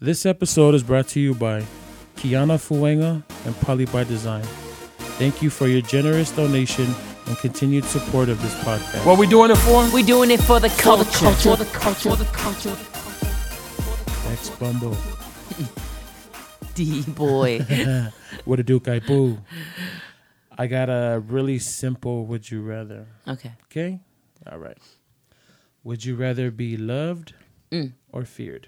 This episode is brought to you by Kiana Fuenga and Poly by Design. Thank you for your generous donation and continued support of this podcast. What we doing it for? We doing it for the culture. For the culture. For the culture. Bex Bumble. D boy. What a Duke I boo. I got a really simple would you rather. Okay. Okay? All right. Would you rather be loved Mm. or feared?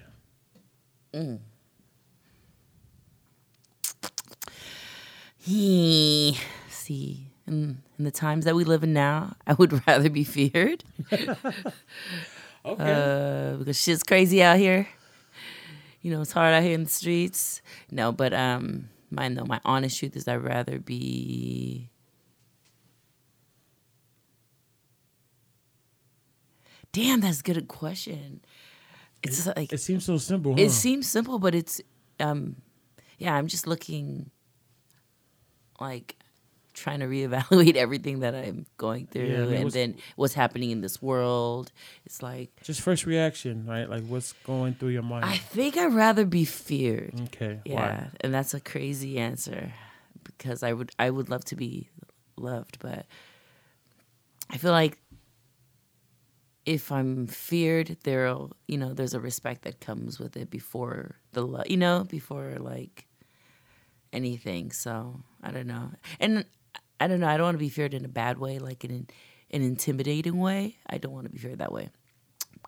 He see in, in the times that we live in now, I would rather be feared Okay. uh, because shit's crazy out here. You know, it's hard out here in the streets. No, but um, mine though, my honest truth is I'd rather be. Damn, that's a good question. It's like it seems so simple, huh? It seems simple, but it's um yeah, I'm just looking like trying to reevaluate everything that I'm going through Yeah, I mean, and then what's happening in this world. It's like Just first reaction, right? Like what's going through your mind? I think I'd rather be feared. okay. Yeah, Why? and that's a crazy answer because I would I would love to be loved, but I feel like if I'm feared, there'll you know there's a respect that comes with it before the love, you know, before like anything. So I don't know, and I don't know. I don't want to be feared in a bad way, like in an, intimidating way. I don't want to be feared that way.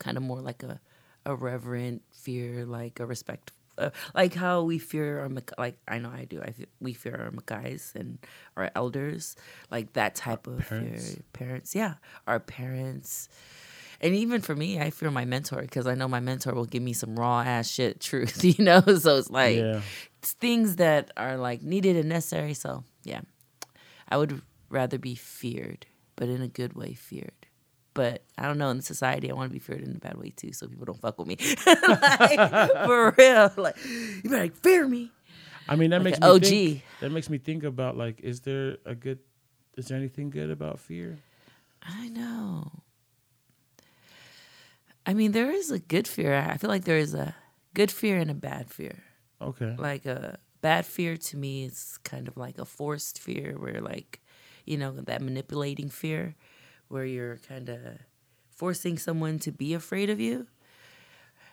Kind of more like a a reverent fear, like a respect, uh, like how we fear our like I know I do. I fe- we fear our matais and our elders, like that type of parents. fear. Parents, yeah, our parents. And even for me, I fear my mentor because I know my mentor will give me some raw ass shit truth, you know? So it's like, Yeah. it's things that are like needed and necessary. So yeah, I would rather be feared, but in a good way, feared. But I don't know. In society, I want to be feared in a bad way too, so people don't fuck with me. like, for real, like you better like, fear me. I mean, that Like makes me OG. think. That makes me think about like, is there a good? Is there anything good about fear? I know. I mean, there is a good fear. I feel like there is a good fear and a bad fear. Okay. like a bad fear to me is kind of like a forced fear where like you know that manipulating fear where you're kind of forcing someone to be afraid of you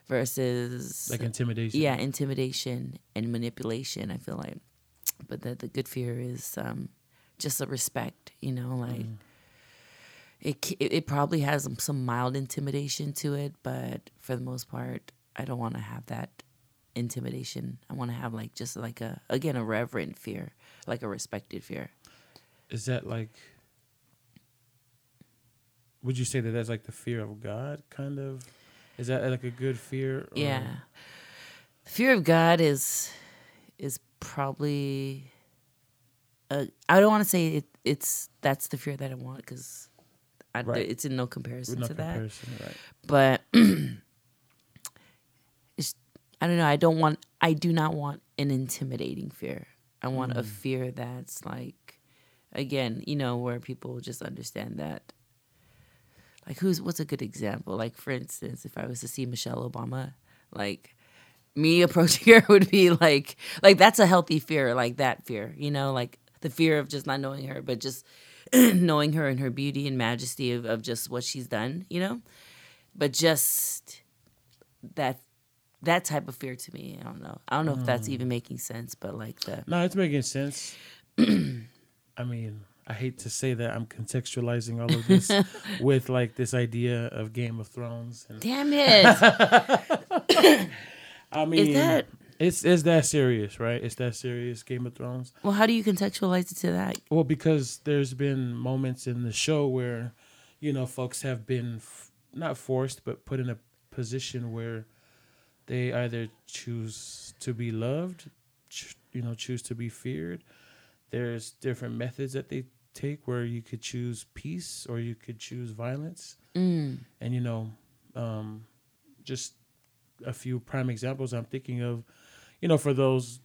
versus Like intimidation. yeah intimidation and manipulation i feel like but the, the good fear is um just a respect you know like c- it it probably has some, some mild intimidation to it but for the most part i don't want to have that intimidation i want to have like just like a again a reverent fear like a respected fear Is that like? Would you say that that's like the fear of God, kind of? Is that like a good fear? or- yeah fear of god is is probably uh, i don't want to say it, it's that's the fear that i want because Right. it's in no comparison no to that right? but it's I don't know. I don't want. I do not want an intimidating fear. I want a mm. fear that's like, again, you know, where people just understand that. Like, who's what's a good example? Like, for instance, if I was to see Michelle Obama, like me approaching her would be like, like that's a healthy fear, like that fear, you know, like the fear of just not knowing her, but just knowing her and her beauty and majesty of, of just what she's done, you know? But just that that type of fear to me i don't know. I don't know if that's mm. even making sense but like the No, it's making sense. I mean, I hate to say that I'm contextualizing all of this with like this idea of Game of Thrones, and damn it. I mean, that- it's it's that serious, right? It's that serious, Game of Thrones. well how do you contextualize it to that Well, because there's been moments in the show where, you know, folks have been f- not forced, but put in a position where they either choose to be loved, ch- you know, choose to be feared. There's different methods that they take where you could choose peace or you could choose violence. mm. And, you know, um, just a few prime examples I'm thinking of, you know, for those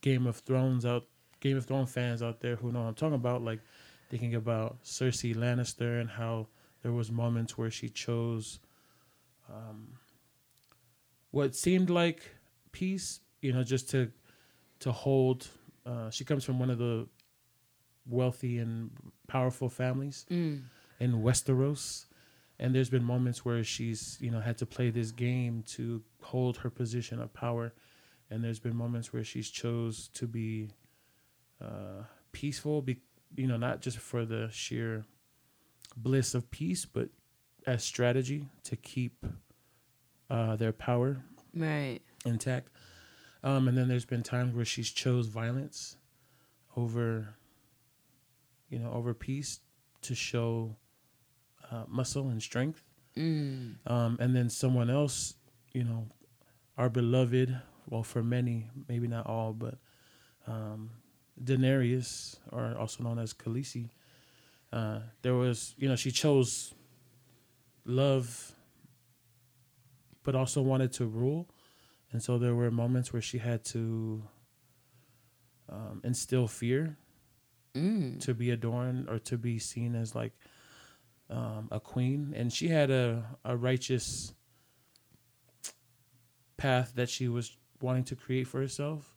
Game of Thrones out Game of Thrones fans out there who know what I'm talking about, like thinking about Cersei Lannister and how there was moments where she chose um, what seemed like peace. You know, just to to hold. Uh, she comes from one of the wealthy and powerful families Mm. in Westeros, and there's been moments where she's you know had to play this game to hold her position of power, and there's been moments where she's chose to be uh, peaceful, be you know not just for the sheer bliss of peace, but as strategy to keep uh, their power Right. intact. Um, and then there's been times where she's chose violence over, you know, over peace to show uh, muscle and strength. Mm. Um, and then someone else, you know, our beloved, well, for many, maybe not all, but um, Daenerys, or also known as Khaleesi, uh, there was, you know, she chose love, but also wanted to rule. And so there were moments where she had to um, instill fear Mm. to be adorned or to be seen as like um, a queen, and she had a a righteous path that she was wanting to create for herself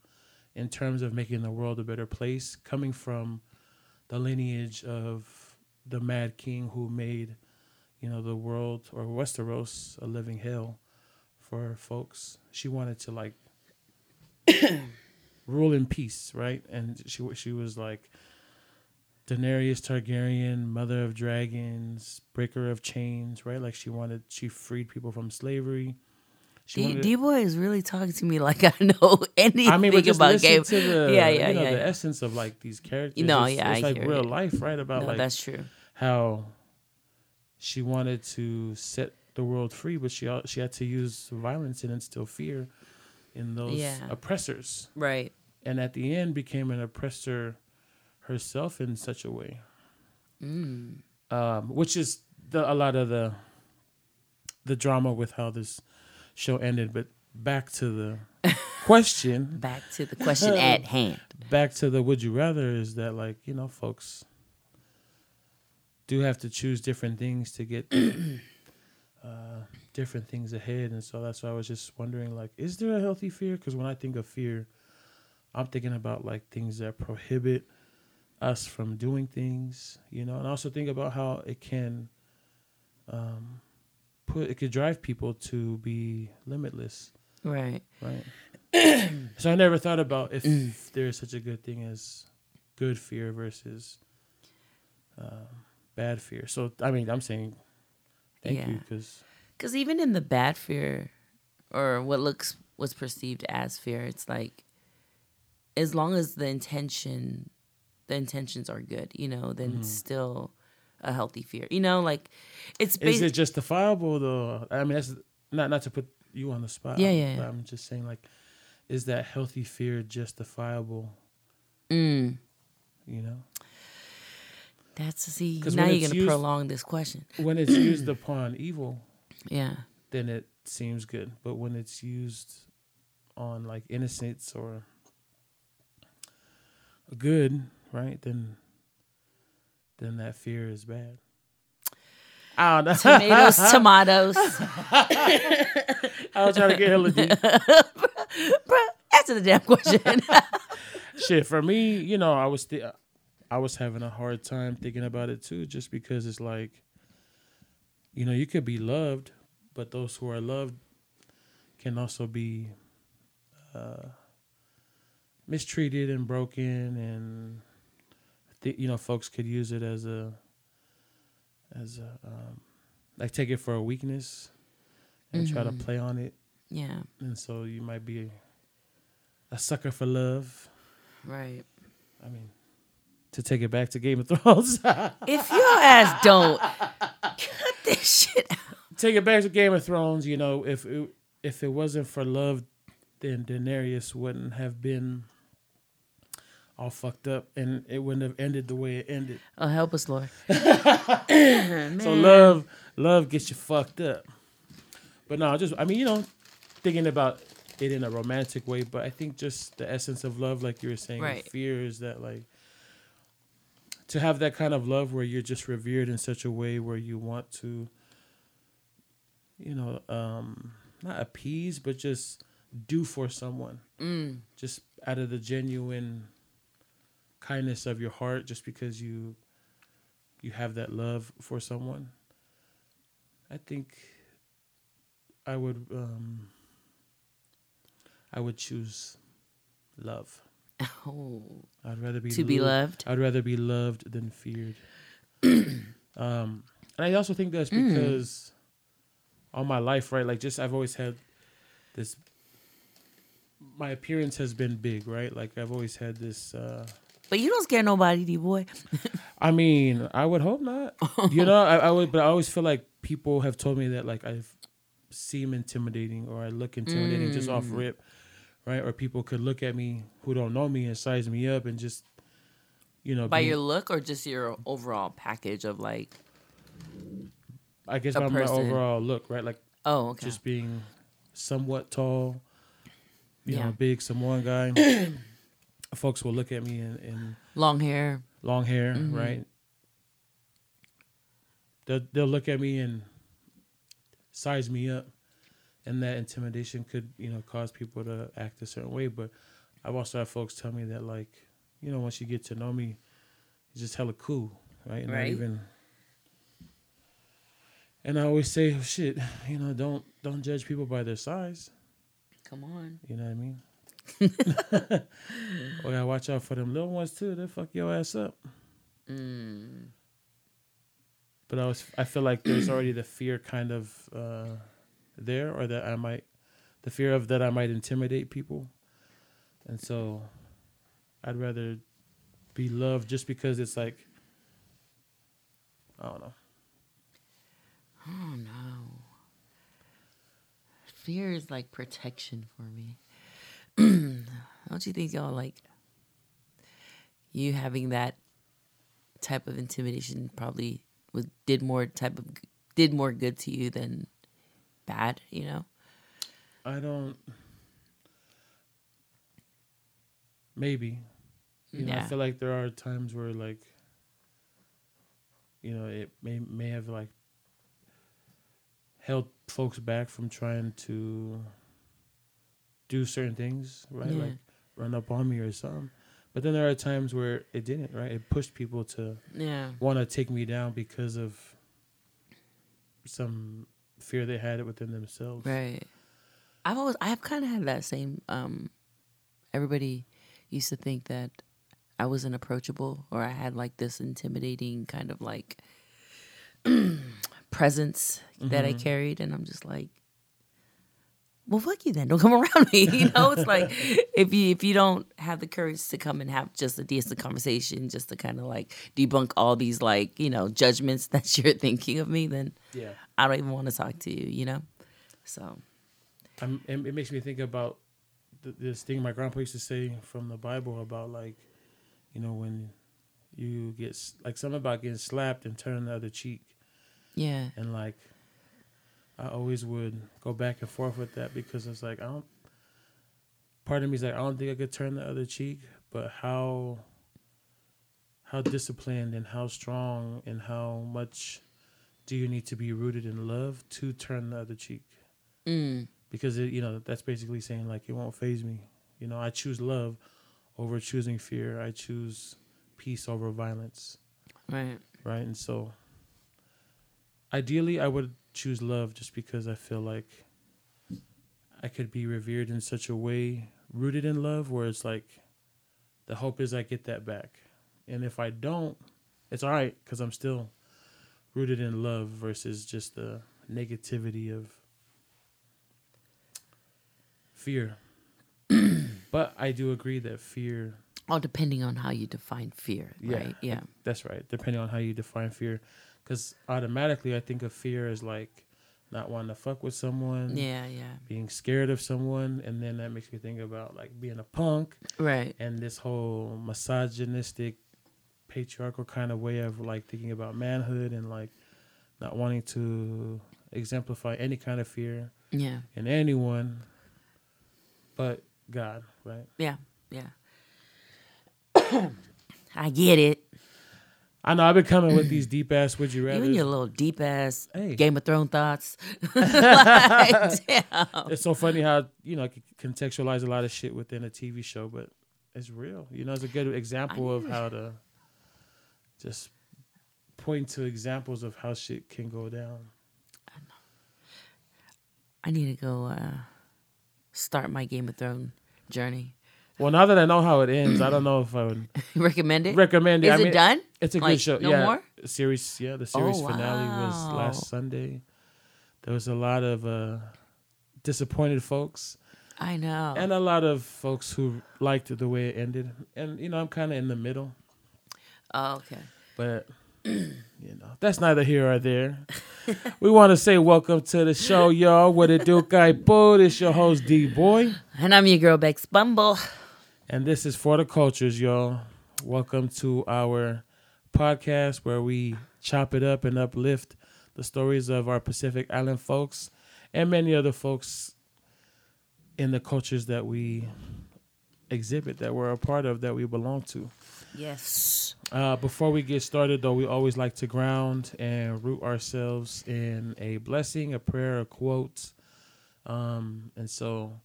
in terms of making the world a better place, coming from the lineage of the Mad King who made you know the world or Westeros a living hell for folks. She wanted to like rule in peace, right? And she she was like Daenerys Targaryen, mother of dragons, breaker of chains, right? Like she wanted, she freed people from slavery. D, boy is really talking to me like I know anything I mean, but just about game. to the, Yeah, yeah, you know, yeah, the yeah. essence of like these characters. No, it's, yeah, it's I like real it. life, right? About No, like that's true. how she wanted to set the world free, but she she had to use violence and instill fear in those Yeah. oppressors, Right. and at the end became an oppressor herself in such a way. Mm. um, which is the, a lot of the the drama with how this show ended. But back to the question, Back to the question at hand. back to the would you rather is that like you know folks do have to choose different things to get uh, different things ahead, and so that's why I was just wondering like, is there a healthy fear? Because when I think of fear, I'm thinking about like things that prohibit us from doing things, you know, and I also think about how it can um, put it could drive people to be limitless, Right. right? so I never thought about if there's such a good thing as good fear versus um, bad fear. So I mean, I'm saying thank you because Because even in the bad fear, or what looks what's perceived as fear, it's like as long as the intention, the intentions are good, you know, then it's still a healthy fear. You know, like it's is it justifiable though? I mean, that's not not to put you on the spot. Yeah, yeah, but yeah. I'm just saying like, is that healthy fear justifiable? mm, You know. that's see now you're gonna used- prolong this question. when it's used upon evil, Yeah. then it seems good. But when it's used on like innocence or good, right? Then then that fear is bad. I don't know. Tomatoes, tomatoes. I was trying to get hella deep. Bruh, answer the damn question. Shit, for me, you know, I was th- I was having a hard time thinking about it too, just because it's like, you know, you could be loved, but those who are loved can also be uh, mistreated and broken, and th- you know, folks could use it as a as a um, like take it for a weakness and try to Mhm. play on it, yeah. and so you might be a sucker for love. Right. I mean, to take it back to Game of Thrones, If your ass don't cut this shit out. take it back to Game of Thrones. You know, if it, if it wasn't for love, then Daenerys wouldn't have been all fucked up, and it wouldn't have ended the way it ended. Oh, help us, Lord. So love, love gets you fucked up. But no, just I mean, you know, thinking about it in a romantic way, but I think just the essence of love, like you were saying, Right. fear is that like to have that kind of love where you're just revered in such a way where you want to, you know, um, not appease, but just do for someone, Mm. just out of the genuine kindness of your heart, just because you you have that love for someone. I think I would um, I would choose love. Oh, I'd rather be to be loved. I'd rather be loved than feared. um, and I also think that's Mm. because all my life, right? Like, just I've always had this. My appearance has been big, right? Like I've always had this. uh But you don't scare nobody, D boy. I mean, I would hope not. You know, I, I would, but I always feel like people have told me that like I seem intimidating or I look intimidating just off Mm. rip, right? Or people could look at me who don't know me and size me up and just, you know, By be- your look or just your overall package of like, I guess by my overall look, right? Like oh, okay. just being somewhat tall, you Yeah. know, big Samoan guy. Folks will look at me in, in long hair. long hair, Mhm. right? They'll, they'll look at me and size me up, and that intimidation could, you know, cause people to act a certain way. But I've also had folks tell me that, like, you know, once you get to know me, you're just hella cool, right? And Right. Not even. And I always say, oh, shit, you know, don't don't judge people by their size. Come on. You know what I mean? oh yeah, watch out for them little ones too. They fuck your ass up. Mm. but I was I feel like there's already the fear kind of uh, there, or that I might the fear of that I might intimidate people, and so I'd rather be loved just because it's like I don't know. Oh no. Fear is like protection for me. Don't you think y'all like you having that type of intimidation probably was did more type of did more good to you than bad, you know? I don't. Maybe, you know, I feel like there are times where like, you know, it may may have like held folks back from trying to do certain things, right? Yeah. Like run up on me or something. But then there are times where it didn't, right? It pushed people to Yeah. want to take me down because of some fear they had within themselves. Right. I've always I've kind of had that same um everybody used to think that I wasn't approachable or I had like this intimidating kind of like presence that I Mhm. carried and I'm just like well fuck you then. Don't come around me. You know it's like if you if you don't have the courage to come and have just a decent conversation just to kind of like debunk all these like you know judgments that you're thinking of me then Yeah. I don't even want to talk to you you know? So. I'm, it, makes me think about th- this thing my grandpa used to say from the Bible about like, you know, when you get like something about getting slapped and turning the other cheek, yeah. And like, I always would go back and forth with that because it's like I don't. Part of me is like I don't think I could turn the other cheek, but how. How disciplined and how strong and how much do you need to be rooted in love to turn the other cheek? mm. because it, you know that's basically saying like it won't faze me. You know, I choose love over choosing fear. I choose peace over violence, right right? And so, ideally, I would choose love just because I feel like I could be revered in such a way, rooted in love, where it's like the hope is I get that back, and if I don't, it's all right because I'm still rooted in love versus just the negativity of fear. but I do agree that fear, all depending on how you define fear Yeah. right yeah that's right, depending on how you define fear. Because automatically I think of fear as like not wanting to fuck with someone, yeah yeah being scared of someone. And then that makes me think about like being a punk right and this whole misogynistic, patriarchal kind of way of like thinking about manhood and like not wanting to exemplify any kind of fear yeah in anyone but God, right? yeah yeah i get it I know I've been coming with these deep ass would you You rather. and your little deep ass Hey. Game of Thrones thoughts. like, damn. It's so funny how you know I could contextualize a lot of shit within a TV show, but it's real. You know, it's a good example of how to just point to examples of how shit can go down. I, know. I need to go uh, start my Game of Thrones journey. Well, now that I know how it ends, I don't know if I would recommend it? recommend it. Is I it mean, done? It's a Like, good show. no yeah, more? series. Yeah, the series Oh, finale was last Sunday. There was a lot of uh, disappointed folks I know. and a lot of folks who liked the way it ended. And you know, I'm kind of in the middle, oh, okay. but you know, that's neither here or there. we want to say welcome to the show, y'all. What it do, guy? Boo. This your host, D Boy. And I'm your girl, Bex Bumble. And this is For the Cultures, y'all. Welcome to our podcast where we chop it up and uplift the stories of our Pacific Island folks and many other folks in the cultures that we exhibit, that we're a part of, that we belong to. Yes. Uh, before we get started, though, we always like to ground and root ourselves in a blessing, a prayer, a quote. Um, and so,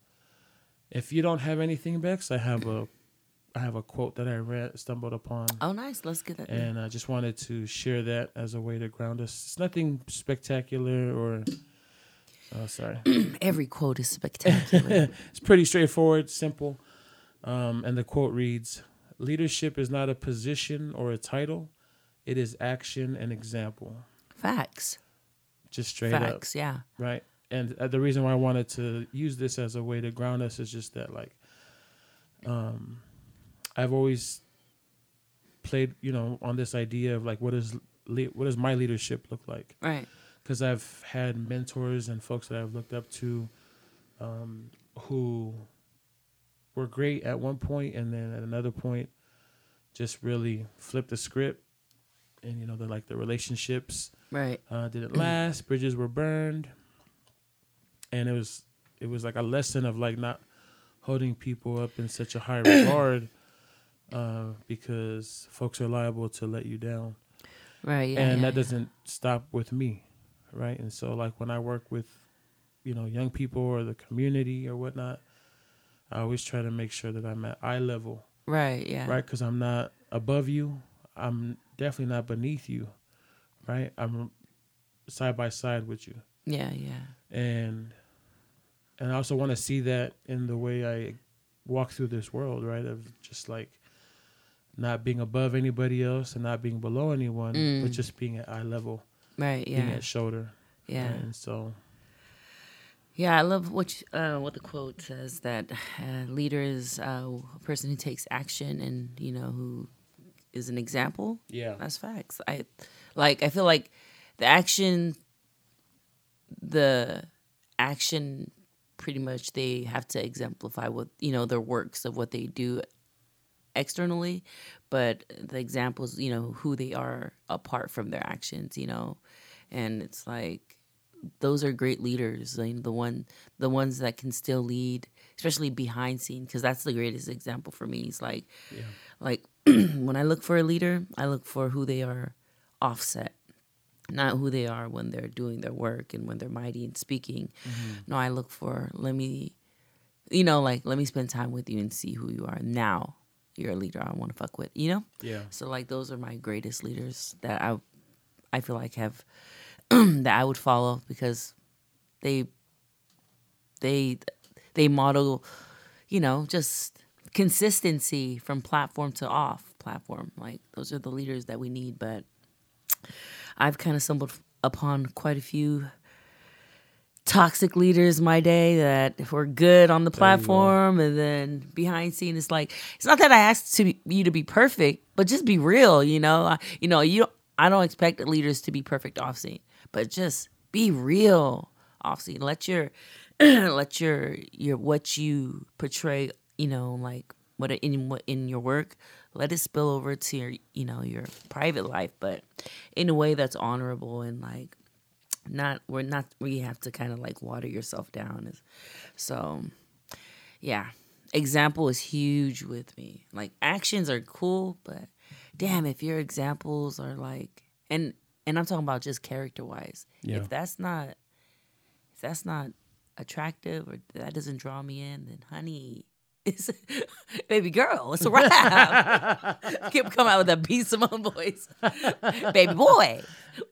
if you don't have anything, Bex, I have a, I have a quote that I read, stumbled upon, Oh, nice. Let's get that. and I just wanted to share that as a way to ground us. It's nothing spectacular or, oh, sorry. Every quote is spectacular. it's pretty straightforward, simple. Um, and the quote reads Leadership is not a position or a title, it is action and example. Facts. Just straight Facts. Yeah. right? And uh, the reason why I wanted to use this as a way to ground us is just that, like, um, I've always played, you know, on this idea of like, what is le- what does my leadership look like? Right. because I've had mentors and folks that I've looked up to um, who were great at one point and then at another point just really flipped the script and you know they're like the relationships Right. uh, didn't last bridges were burned and it was it was like a lesson of like not holding people up in such a high regard uh, because folks are liable to let you down Right. Yeah. and yeah, that yeah. doesn't stop with me right and so like when i work with you know young people or the community or whatnot i always try to make sure that i'm at eye level Right. Yeah. right because i'm not above you i'm definitely not beneath you right i'm side by side with you Yeah. Yeah. and and i also want to see that in the way i walk through this world right of just like not being above anybody else and not being below anyone but Mm. just being at eye level Right. being Yeah. at shoulder. Yeah. And so, Yeah, I love what you, uh, what the quote says that uh, leader is uh, a person who takes action and you know who is an example. yeah. That's facts. I like. I feel like the action, the action, pretty much they have to exemplify what you know their works of what they do externally, but the examples, you know, who they are apart from their actions. You know, and it's like those are great leaders. Like the one, the ones that can still lead, especially behind scene, because that's the greatest example for me. It's like, Yeah. like when I look for a leader, I look for who they are offset, not who they are when they're doing their work and when they're mighty and speaking. Mm-hmm. No, I look for let me, you know, like let me spend time with you and see who you are. Now you're a leader I want to fuck with, you know. Yeah. So like those are my greatest leaders that I I feel like have that I would follow because they they they model, you know, just consistency from platform to off platform. Like those are the leaders that we need, but I've kind of stumbled upon quite a few toxic leaders my day that were good on the There you go. platform and then behind scene it's like it's not that I asked to be, you to be perfect but just be real you know I, you know you I don't expect leaders to be perfect off scene but just be real off scene let your let your your what you portray you know like what in what in your work let it spill over to your you know your private life but in a way that's honorable and like not we're not where you have to kind of like water yourself down so yeah example is huge with me like actions are cool but damn, if your examples are like, and and I'm talking about just character wise. Yeah. If that's not, if that's not attractive or that doesn't draw me in, then honey. It's, baby girl, it's a wrap. Keep coming out with that B Simone voice. baby boy,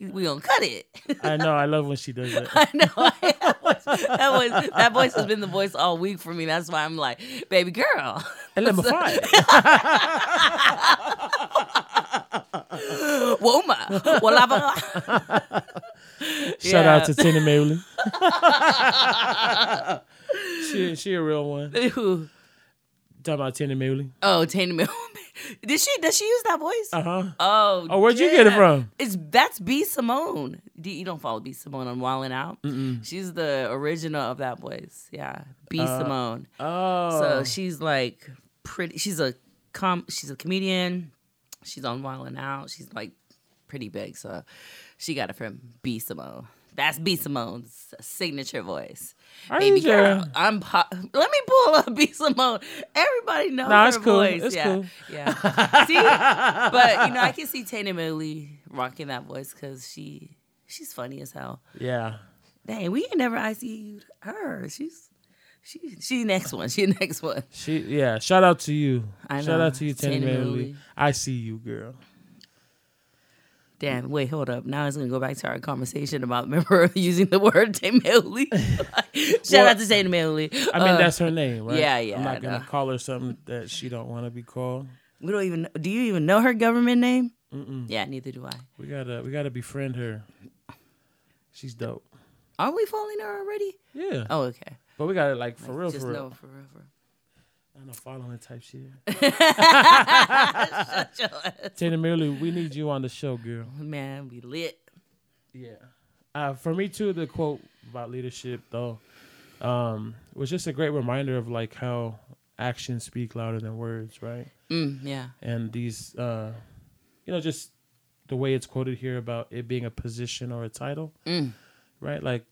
we gonna cut it. I know. I love when she does it. I know. that, voice, that, voice, that voice has been the voice all week for me. That's why I'm like, baby girl. And number five. Woma. Walaba. Shout Yeah. out to Tina Maylin. she she a real one. Ooh. Talking about Tina Maylin. Oh, Tatum. Mill. Did she? Does she use that voice? Uh huh. Oh. Oh, where'd you get it from? It's that's B Simone. You don't follow B Simone on Wildin' Out? She's the original of that voice. Yeah, B Simone. Oh. So she's like pretty. She's a com. She's a comedian. She's on Wildin' Out. She's like pretty big. So she got it from B Simone. That's B Simone's signature voice. Are Baby you girl, sure? I'm. Po- Let me pull up B Simone. Everybody knows Nah, her it's cool. voice. It's yeah, cool. yeah. See, but you know, I can see Tatum Millie rocking that voice because she she's funny as hell. Yeah. Dang, we ain't never ICU'd her. She's she she next one. She next one. She yeah. Shout out to you. I Shout out to you, Maylin. Maylin. I see you, girl. Damn, wait, hold up. Now it's gonna go back to our conversation about remember using the word Millie. Shout Well, out to Millie. I mean, Uh, that's her name, right? yeah, yeah, I'm not gonna call her something that she don't want to be called. we don't even. Do you even know her government name? Yeah, neither do I. We gotta we gotta befriend her. She's dope. Are we following her already? Yeah. Oh, okay. But we gotta like for real, Just for real. know for real, for real. I know following type shit. Tina Maylin, we need you on the show, girl. Man, we lit. Yeah. Uh, for me too, the quote about leadership though, um, was just a great reminder of like how actions speak louder than words, right? Mm, yeah. And these, uh, you know, just the way it's quoted here about it being a position or a title, Mm. right? Like,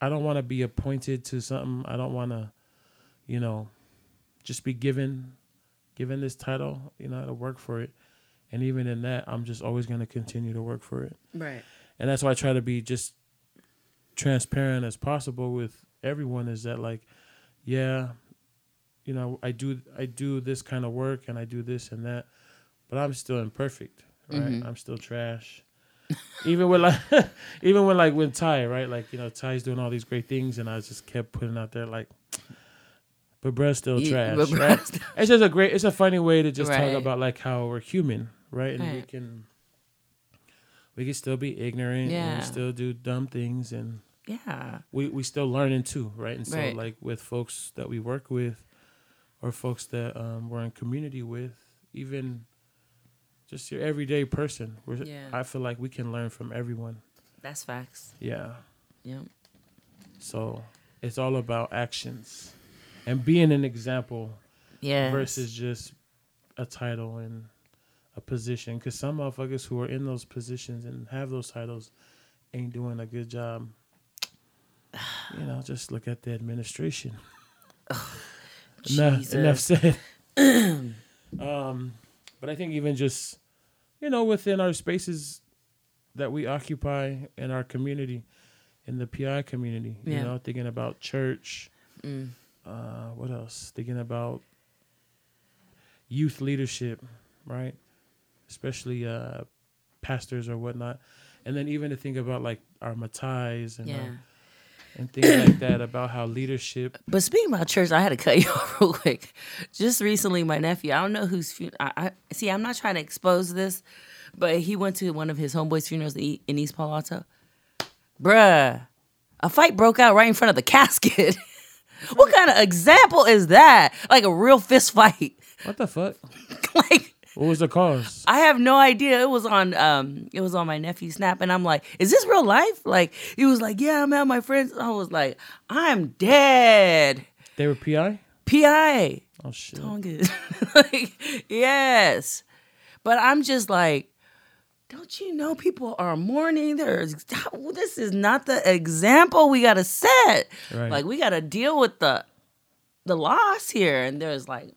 I don't want to be appointed to something. I don't want to, you know, just be given, given this title. You know, to work for it. And even in that, I'm just always going to continue to work for it Right. and that's why I try to be just transparent as possible with everyone. Is that like, yeah, you know, I do I do this kind of work and I do this and that, but I'm still imperfect, right? Mhm. I'm still trash. even with like, even when like when Ty, right? Like you know, Ty's doing all these great things, and I just kept putting out there like. But bruh's still Yeah, trash. but right? It's just a great. It's a funny way to just Right. talk about like how we're human, right? And we can we can still be ignorant and we still do dumb things and Yeah. we we still learning too right and so Right. like with folks that we work with or folks that um, we're in community with even just your everyday person Yeah. i feel like we can learn from everyone That's facts. yeah Yep. so it's all about actions and being an example Yeah. versus just a title and a position. Because some motherfuckers who are in those positions and have those titles ain't doing a good job. You know, just look at the administration. enough, enough said. um, but I think even just, you know, within our spaces that we occupy in our community, in the PI community, you know, thinking about church, Mm. Uh, what else? Thinking about youth leadership, right? Especially uh, pastors or whatnot, and then even to think about like our matais and uh, Yeah. and things like that about how leadership. But speaking about church, I had to cut you off real quick. Just recently, my nephew, I don't know whose funeral. I, I see. I'm not trying to expose this, but he went to one of his homeboys' funerals in in East Palo Alto. Bruh, a fight broke out right in front of the casket. what kind of example is that? Like a real fist fight. What the fuck? like What was the cause? I have no idea. It was on um it was on my nephew's snap and I'm like, is this real life? Like he was like, Yeah, I'm at my friends. I was like, I'm dead. They were PI. PI. Oh shit. Tongue like, yes. But I'm just like, don't you know people are mourning? There's this is not the example we gotta set. Right. Like we gotta deal with the the loss here. And there's like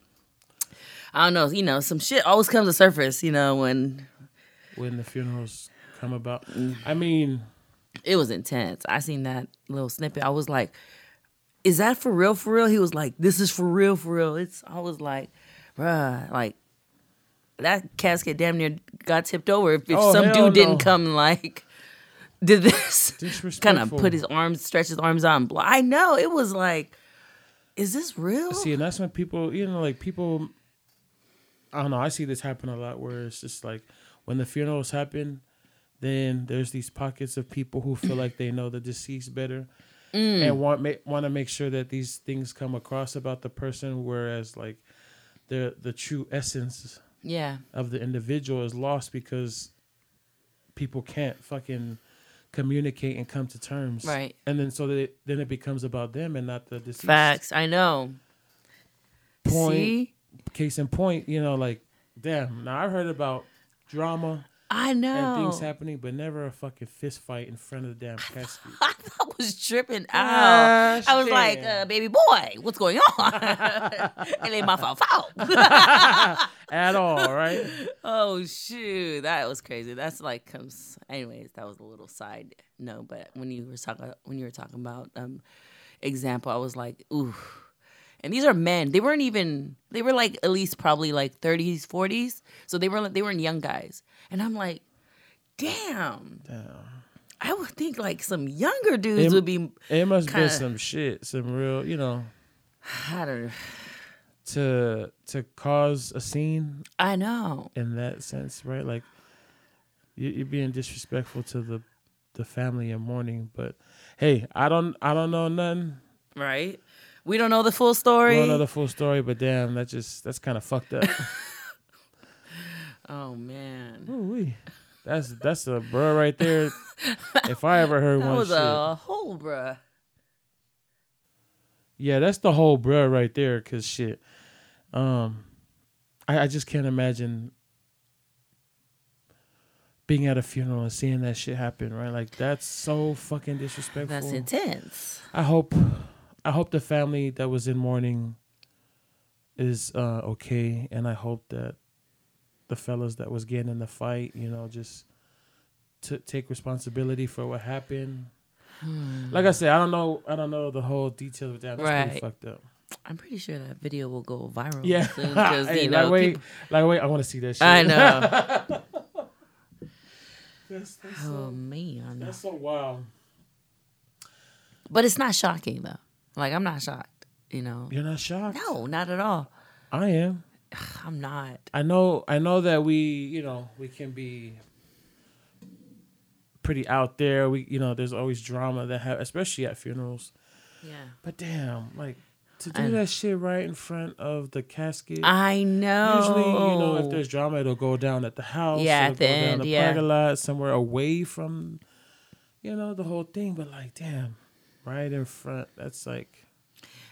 I don't know. You know, some shit always comes to surface. You know, when when the funerals come about. I mean, it was intense. I seen that little snippet. I was like, "Is that for real? For real?" He was like, "This is for real. For real." It's. I was like, "Bruh, like." That casket damn near got tipped over if, if Oh, some dude didn't come like did this kind of put his arms stretch his arms out and I know it was like is this real? see, and that's when people, you know, like people. I don't know. I see this happen a lot where it's just like when the funerals happen, then there's these pockets of people who feel like they know the deceased better Mm. and want ma- want to make sure that these things come across about the person, whereas like the the true essence yeah. of the individual is lost because people can't fucking communicate and come to terms. Right. And then so that it, then it becomes about them and not the deceased. Facts. I know. Point. See? Case in point, you know, like damn. Now I've heard about drama I and know. things happening, but never a fucking fist fight in front of the damn casket. I was tripping out. Gosh I was like, uh, baby boy, what's going on? it ain't my fault. At all, right? oh shoot, that was crazy. That's like comes. Anyways, that was a little side no, but when you were talking when you were talking about um example, I was like, ooh. And these are men. They weren't even. They were like at least probably like thirties, forties. So they were they weren't young guys. And I'm like, damn. Damn. I would think like some younger dudes It- would be. It must Kinda- be some shit, some real, you know, I don't. to to cause a scene I know. in that sense, right? Like you, you're being disrespectful to the the family in mourning. But hey, I don't I don't know nothing. Right? We don't know the full story. We don't know the full story, but damn, that just that's kind of fucked up. oh man. Ooh-wee. That's that's a bro right there. if I ever heard That one was shit, a whole bruh. yeah, that's the whole bro right there. Cause shit, um, I, I just can't imagine being at a funeral and seeing that shit happen. Right, like that's so fucking disrespectful. That's intense. I hope I hope the family that was in mourning is uh, okay, and I hope that the fellas that was getting in the fight, you know, just to take responsibility for what happened. Hmm. Like I said, I don't know, I don't know the whole details of that. That's pretty Right. fucked up. I'm pretty sure that video will go viral Yeah, soon because Hey, you know like wait, people- like wait, I want to see that shit. I know. that's, that's, oh so, man. that's so wild. But it's not shocking though. Like I'm not shocked. You know. You're not shocked? No, not at all. I am. I'm not. I know I know that we, you know, we can be pretty out there. We you know, there's always drama that have especially at funerals. Yeah. But damn, like to do I- that shit right in front of the casket. I know. Usually, you know, if there's drama, it'll go down at the house. Yeah, at the go down end, the yeah. parking lot, somewhere away from, you know, the whole thing. But like, damn, right in front. That's like,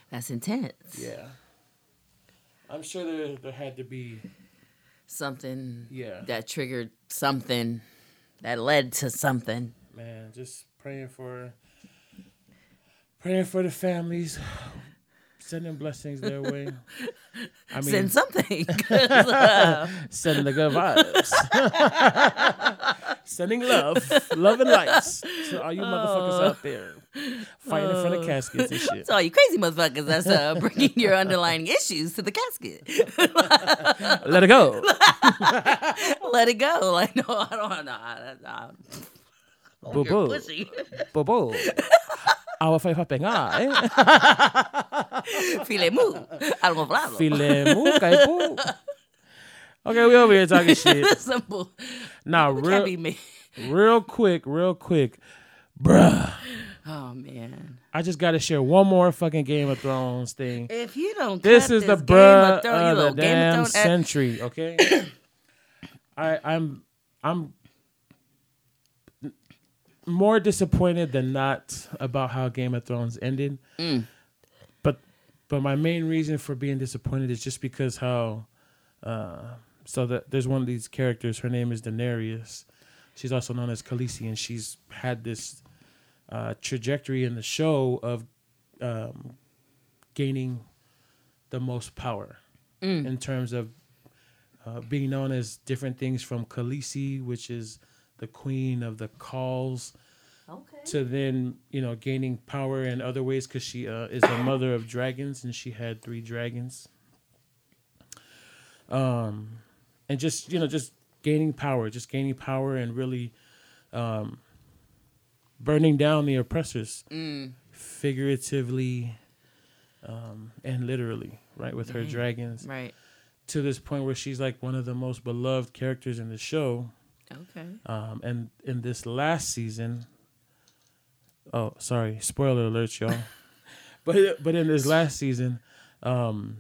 that's intense. yeah. I'm sure there there had to be, Something yeah, that triggered something that led to something. man. Just praying for, praying for the families, sending blessings their way. I mean, Send something. uh, sending the good vibes, sending love, love and lights to all you motherfuckers out there fighting in front of caskets and shit. it's all you crazy motherfuckers that's uh, bringing your underlying issues to the casket. Let it go. Let it go. Like, no, I don't know. I, I, Boo you're boo, pussy. boo boo. Our five hopping eye. File mu. Algo flavo. File mu. Okay, we over here talking shit. Simple. Now, Can't real, be me. real quick, real quick, bruh. Oh, man. I just got to share one more fucking Game of Thrones thing. If you don't This is the this Game bruh of Thrones, of the damn of Thrones, century. Okay, I, I'm I'm more disappointed than not about how Game of Thrones ended. Mm. But my main reason for being disappointed is just because how. Uh, so that there's one of these characters. Her name is Daenerys. She's also known as Khaleesi, and she's had this uh, trajectory in the show of um, gaining the most power Mm. in terms of uh, being known as different things from Khaleesi, which is the queen of the khals, Okay. to then you know gaining power in other ways because she uh, is the mother of dragons and she had three dragons. Um, and just you know just gaining power, just gaining power and really, um, burning down the oppressors, figuratively, um, and literally, right with her dragons Right. to this point where she's like one of the most beloved characters in the show. Okay. Um, and in this last season, oh, sorry, spoiler alert, y'all. but but in this last season, um,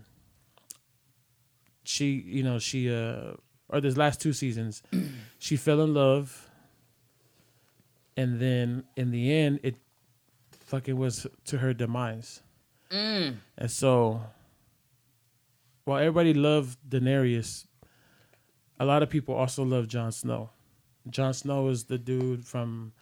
she, you know, she uh, or this last two seasons, she fell in love, and then in the end, it fucking was to her demise. Mm. And so, while everybody loved Daenerys, a lot of people also love Jon Snow. Jon Snow is the dude from.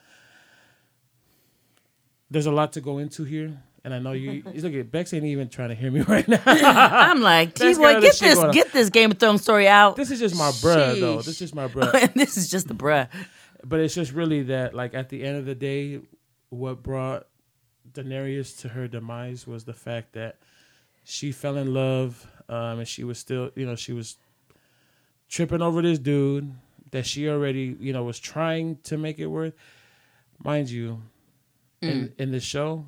There's a lot to go into here, and I know you. look at Bex ain't even trying to hear me right now. I'm like, T-boy, get this, get this Game of Thrones story out. this is just my bruh, though. This is just my bruh. and this is just the bruh. but it's just really that, like, at the end of the day, what brought Daenerys to her demise was the fact that she fell in love, um, and she was still, you know, she was tripping over this dude that she already, you know, was trying to make it worth. Mind you, in mm. in the show,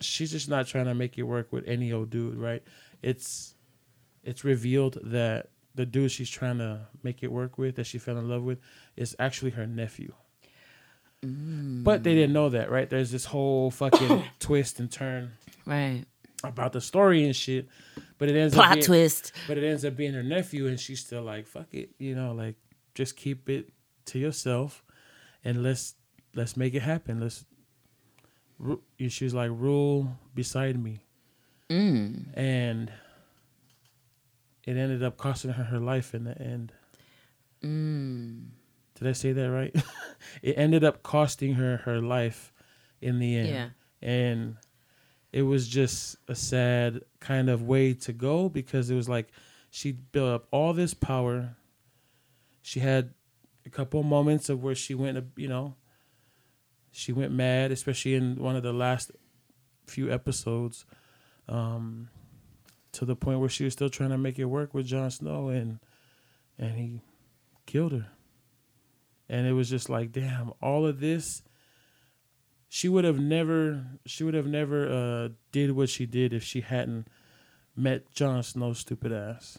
she's just not trying to make it work with any old dude, right? It's it's revealed that the dude she's trying to make it work with, that she fell in love with, is actually her nephew. Mm. But they didn't know that, right? There's this whole fucking twist and turn Right. about the story and shit. But it ends up Plot being, twist. but it ends up being her nephew, and she's still like, "Fuck it," you know, like just keep it to yourself, and let's let's make it happen. Let's. Ru- She was like, "Rule beside me," Mm. and it ended up costing her her life in the end. Mm. Did I say that right? it ended up costing her her life in the end. Yeah. And it was just a sad kind of way to go because it was like she built up all this power. She had a couple moments of where she went, you know, she went mad, especially in one of the last few episodes, um, to the point where she was still trying to make it work with Jon Snow, and and he killed her. And it was just like, damn, all of this she would have never she would have never uh did what she did if she hadn't met Jon Snow's stupid ass.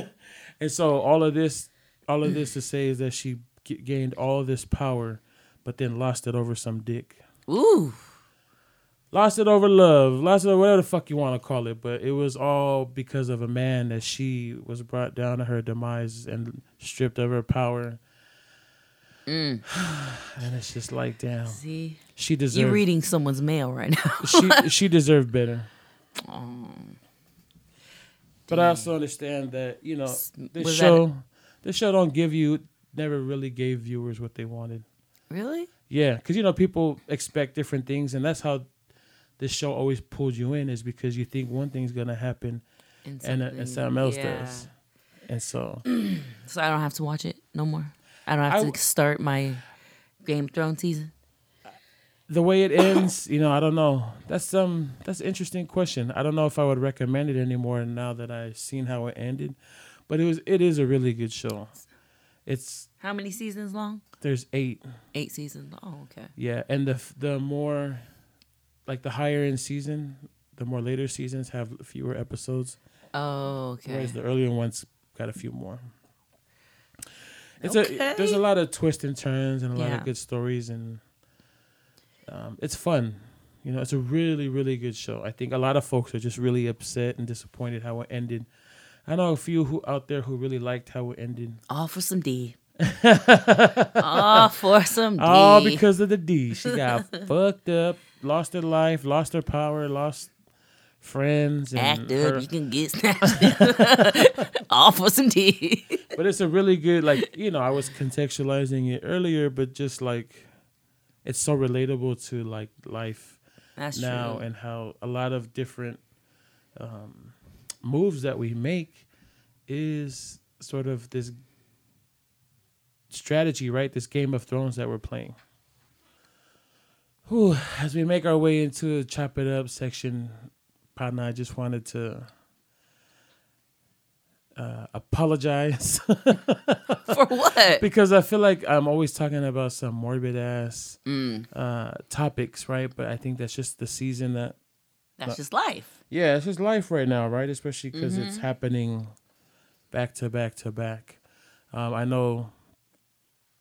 And so all of this all of this to say is that she g- gained all this power but then lost it over some dick. Ooh. Lost it over love, lost it over whatever the fuck you want to call it, but it was all because of a man that she was brought down to her demise and stripped of her power. Mm. And it's just like, damn, See, she deserved you're reading someone's mail right now. she she deserved better. Oh. But I also understand that you know this was show, this show don't give you never really gave viewers what they wanted. Really? Yeah, because you know people expect different things, and that's how this show always pulls you in is because you think one thing's gonna happen And and, uh, and something else yeah. does, and so So I don't have to watch it no more. I don't have I to start my Game of Thrones season. the way it ends, you know, I don't know. That's um that's an interesting question. I don't know if I would recommend it anymore now that I've seen how it ended, but it was it is a really good show. It's How many seasons long? there's eight. Eight seasons. Oh, okay. Yeah, and the the more like the higher in season, the more later seasons have fewer episodes, Oh, okay. whereas the earlier ones got a few more. It's a there's a lot of twists and turns and a lot Yeah. of good stories and um, it's fun. You know, it's a really really good show. I think a lot of folks are just really upset and disappointed how it ended. I know a few who out there who really liked how it ended. All for some D. All for some D. All because of the D. She got fucked up, lost her life, lost her power, lost friends, and Act her- up, you can get snatched. All for some D. but it's a really good like you know I was contextualizing it earlier, but just like it's so relatable to like life That's now true. and how a lot of different um, moves that we make is sort of this strategy, right? This Game of Thrones that we're playing. Whew, as we make our way into the chop it up section, partner, I just wanted to uh, apologize For what? because I feel like I'm always talking about some morbid ass Mm, uh, topics, right? But I think that's just the season that that's just life. Yeah, it's just life right now, right? Especially because it's happening back to back to back. Um, I know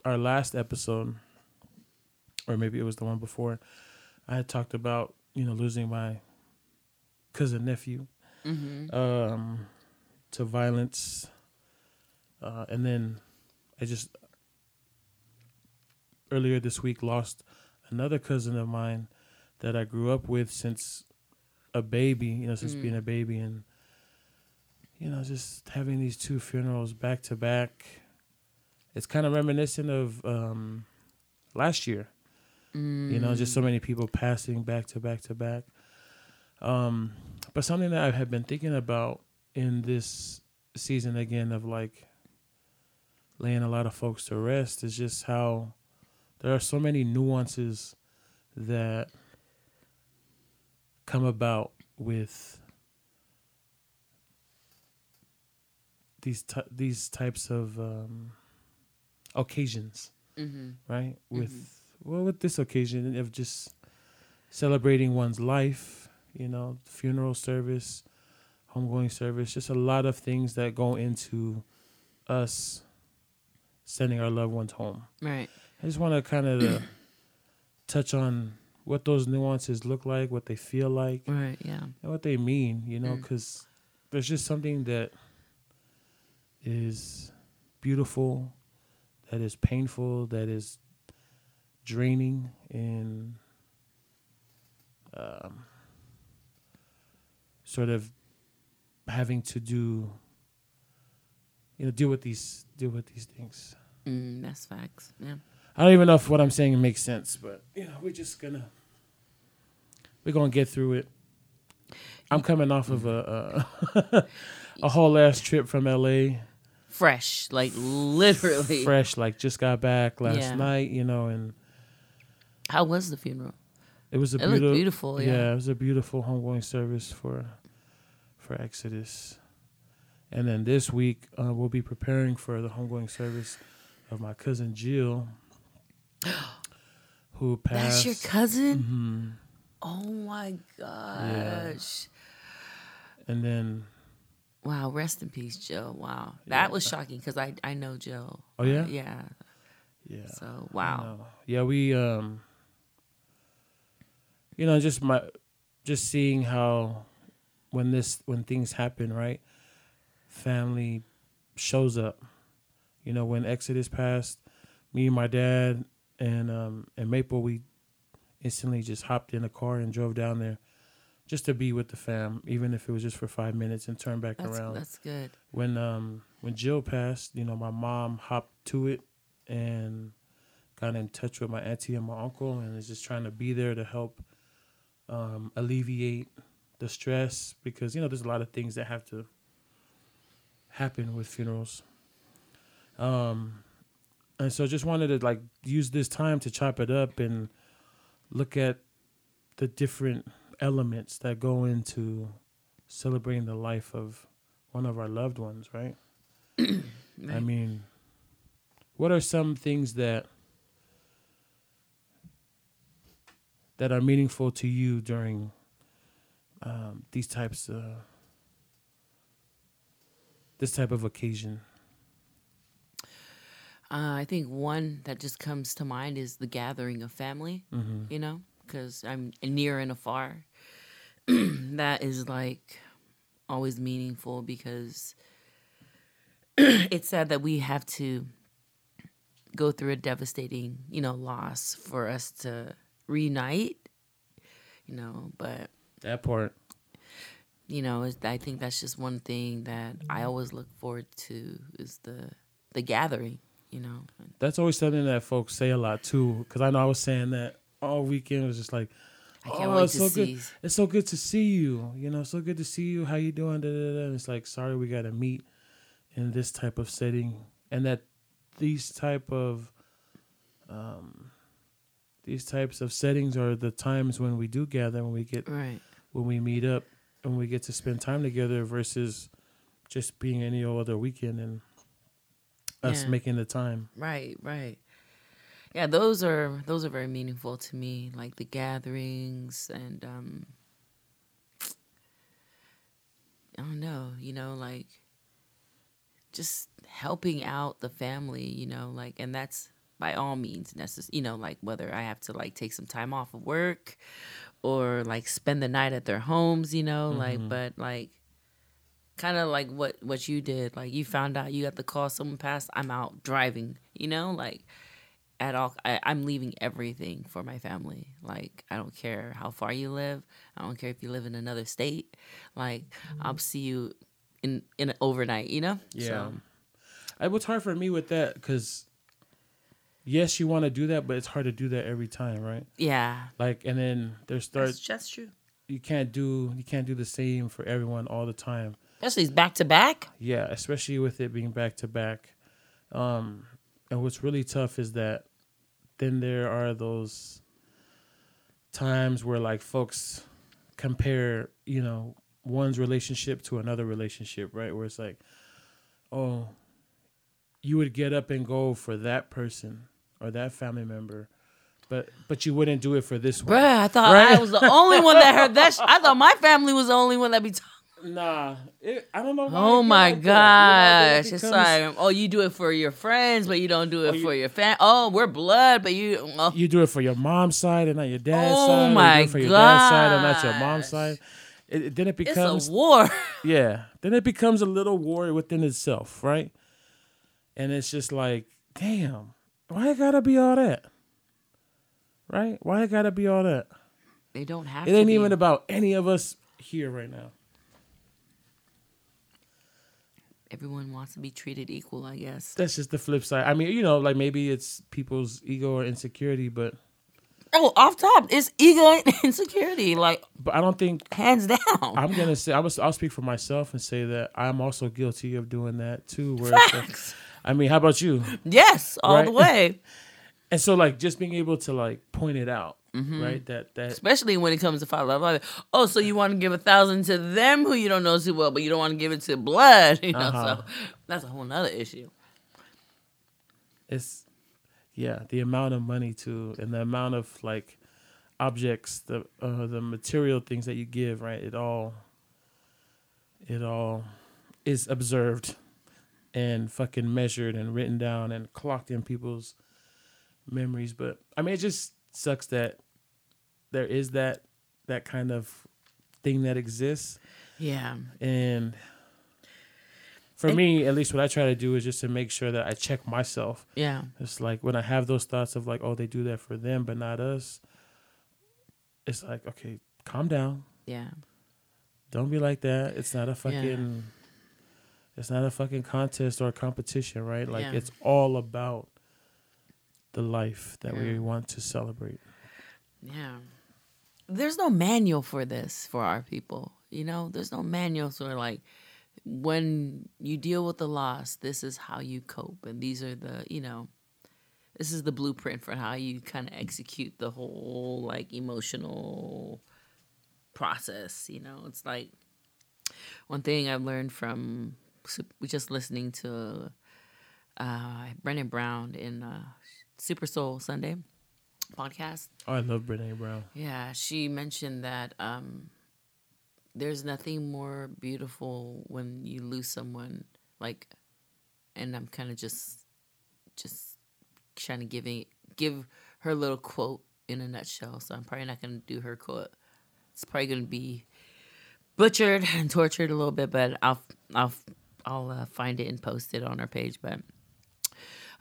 our last episode, or maybe it was the one before, I had talked about you know losing my cousin nephew hmm um, to violence, uh, and then I just earlier this week lost another cousin of mine that I grew up with since a baby, you know, since Mm. being a baby, and you know, just having these two funerals back to back. It's kind of reminiscent of um, last year. You know, just so many people passing back to back to back. Um, but something that I have been thinking about in this season again of like laying a lot of folks to rest is just how there are so many nuances that come about with these ty- these types of um, occasions hmm right? With well, with this occasion of just celebrating one's life, you know, funeral service, homegoing service, just a lot of things that go into us sending our loved ones home. Right. I just want to kind of touch on what those nuances look like, what they feel like, Right. Yeah. and what they mean, you know, Mm. because there's just something that is beautiful, that is painful, that is draining, and um, sort of having to do, you know, deal with these deal with these things. Mm, that's facts. Yeah. I don't even know if what I'm saying makes sense, but you know, we're just gonna we're gonna get through it. I'm coming off of a a, a whole ass trip from LA, Fresh, like literally. fresh, like just got back last Yeah. night, you know, and How was the funeral? it was a It beautiful, beautiful. Yeah. it was a beautiful homegoing service for for Exodus, and then this week uh, we'll be preparing for the homegoing service of my cousin Jill, who passed. That's your cousin. Mhm. Oh my gosh. And then, Wow. Rest in peace, Joe. Wow. That was shocking because I I know Joe. Oh, yeah? Uh, yeah. yeah. So wow. Yeah, we um you know, just my just seeing how when this when things happen, right? Family shows up. You know, when Exodus passed, me and my dad and um and Maple we instantly just hopped in a car and drove down there just to be with the fam, even if it was just for five minutes and turn back That's around that's good. when um when Jill passed, you know, my mom hopped to it and got in touch with my auntie and my uncle and is just trying to be there to help um, alleviate the stress because you know there's a lot of things that have to happen with funerals. Um, and so just wanted to like use this time to chop it up and look at the different elements that go into celebrating the life of one of our loved ones, right? I mean, what are some things that that are meaningful to you during um, these types of this type of occasion? Uh, I think one that just comes to mind is the gathering of family. Mm-hmm. You know, because I'm near and afar. that is like always meaningful because it's sad that we have to go through a devastating, you know, loss for us to reunite. You know, but That part. you know, I think that's just one thing that I always look forward to is the the gathering. You know, That's always something that folks say a lot too. Because I know I was saying that all weekend. It was just like, I can't Oh, wait it's so good. it's so good to see you. You know, so good to see you. How you doing? Da, da, da. And it's like, sorry, we got to meet in this type of setting and that these type of um these types of settings are the times when we do gather when we get Right. when we meet up and we get to spend time together versus just being any other weekend and us Yeah. making the time Right, right. Yeah, those are those are very meaningful to me, like the gatherings and um I don't know, you know, like just helping out the family, you know, like and that's by all means necessary, you know, like whether I have to like take some time off of work or like spend the night at their homes, you know, like but like kind of like what what you did like you found out you got the call someone passed i'm out driving you know? Like at all I, i'm leaving everything for my family. Like i don't care how far you live i don't care if you live in another state like mm-hmm. i'll see you in in overnight you know? Yeah. so, I, what's hard for me with that because yes you want to do that but it's hard to do that every time right? Yeah. Like and then there starts that's just true. You can't do you can't do the same for everyone all the time especially back to back yeah especially with it being back to back um and what's really tough is that then there are those times where like folks compare you know one's relationship to another relationship right? Where it's like oh you would get up and go for that person or that family member but but you wouldn't do it for this one. Bruh, i thought Right? i was the only one that heard that sh- i thought my family was the only one that be talking Nah, it, I don't know. Oh my like that, you know, it gosh! It's becomes- like, oh, you do it for your friends, but you don't do it Oh, you- for your fam. Oh, we're blood, but you. Oh, you do it for your mom's side and not your dad's Oh side. Oh my it for your dad's side and not your mom's side. It, then it it's becomes a war. yeah. Then it becomes a little war within itself, right? And it's just like, damn, why it gotta be all that? Right? Why it gotta be all that? They don't have. It ain't even about any of us here right now. Everyone wants to be treated equal, I guess. That's just the flip side. I mean, you know, like maybe it's people's ego or insecurity, but Oh, off top, it's ego and insecurity, like but I don't think hands down. I'm gonna say I was, I'll speak for myself and say that I'm also guilty of doing that too. Where like- Facts. I mean, how about you? Yes, all the way. And so like just being able to like point it out, Mm-hmm. right? That that Especially when it comes to father love. Like, oh, so you want to give a thousand to them who you don't know too well, but you don't want to give it to blood. You know, Uh-huh. so that's a whole nother issue. it's yeah, the amount of money too, and the amount of like objects, the uh, the material things that you give, right? It all it all is observed and fucking measured and written down and clocked in people's memories. But I mean, it just sucks that there is that that kind of thing that exists. Yeah. And for And- me, at least what I try to do is just to make sure that I check myself. Yeah. It's like when I have those thoughts of like, oh, they do that for them, but not us. It's like, okay, calm down. Yeah. Don't be like that. It's not a fucking. It's not a fucking contest or a competition, right? Like Yeah. it's all about the life that we want to celebrate. Yeah. There's no manual for this for our people. You know, there's no manual for like when you deal with the loss, this is how you cope and these are the, you know, this is the blueprint for how you kind of execute the whole like emotional process, you know. It's like one thing I've learned from just listening to uh Brene Brown in uh Super Soul Sunday podcast. Oh, I love Brene Brown. Yeah, she mentioned that um, there's nothing more beautiful when you lose someone. Like, and I'm kind of just, just trying to giving give her little quote in a nutshell. So I'm probably not gonna do her quote. It's probably gonna be butchered and tortured a little bit, but I'll I'll I'll uh, find it and post it on our page. But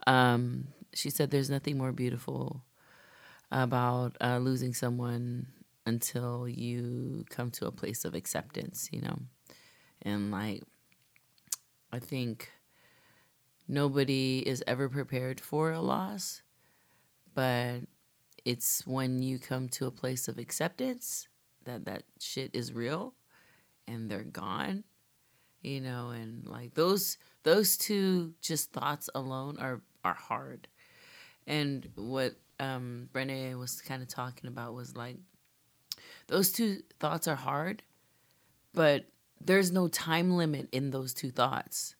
um, she said there's nothing more beautiful about uh, losing someone until you come to a place of acceptance, you know? And like, I think nobody is ever prepared for a loss, but it's when you come to a place of acceptance that that shit is real and they're gone. you know, and like those those two just thoughts alone are are hard. And what um Brene was kind of talking about was like those two thoughts are hard, but there's no time limit in those two thoughts.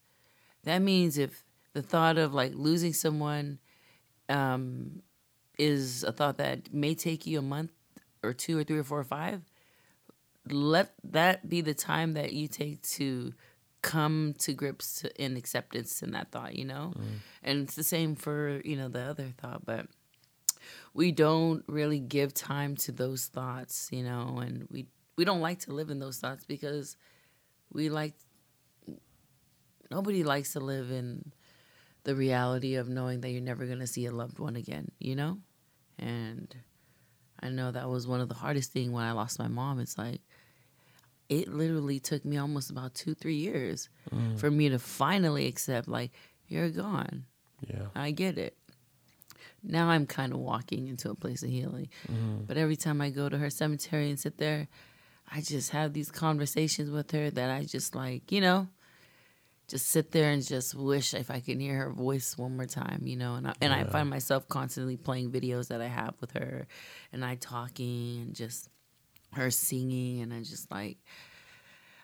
That means if the thought of like losing someone um, is a thought that may take you a month or two or three or four or five, let that be the time that you take to come to grips to, in acceptance in that thought, you know? And it's the same for, you know, the other thought, but we don't really give time to those thoughts, you know, and we we don't like to live in those thoughts because we like nobody likes to live in the reality of knowing that you're never going to see a loved one again, you know? And I know that was one of the hardest thing when I lost my mom. It's like it literally took me almost about 2-3 years mm. for me to finally accept like you're gone. Yeah. I get it. Now I'm kind of walking into a place of healing. Mm-hmm. But every time I go to her cemetery and sit there, I just have these conversations with her that I just like, you know, just sit there and just wish if I can hear her voice one more time, you know. And I, and I find myself constantly playing videos that I have with her, and I talking and just her singing, and I just like,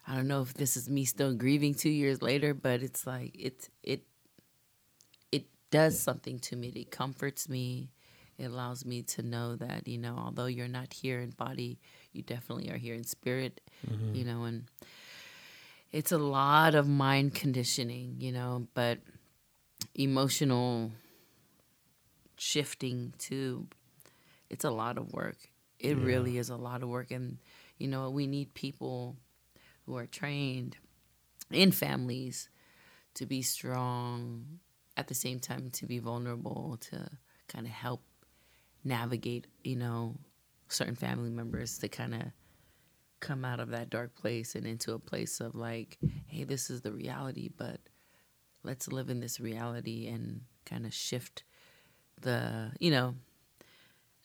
I don't know if this is me still grieving two years later, but it's like it it it does something to me. It comforts me. It allows me to know that you know, although you're not here in body, you definitely are here in spirit. Mm-hmm. You know, and it's a lot of mind conditioning, you know, but emotional shifting too. It's a lot of work. It really is a lot of work. And, you know, we need people who are trained in families to be strong, at the same time, to be vulnerable, to kind of help navigate, you know, certain family members to kind of come out of that dark place and into a place of like, hey, this is the reality, but let's live in this reality and kind of shift the, you know,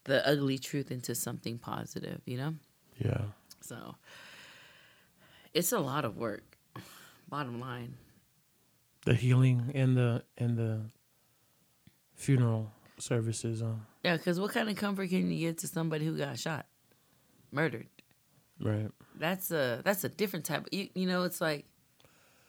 the ugly truth into something positive, you know? Yeah. So it's a lot of work. Bottom line. The healing and the and the funeral services. Um. Yeah, because what kind of comfort can you give to somebody who got shot, murdered? Right. That's a that's a different type. Of, you, you know, it's like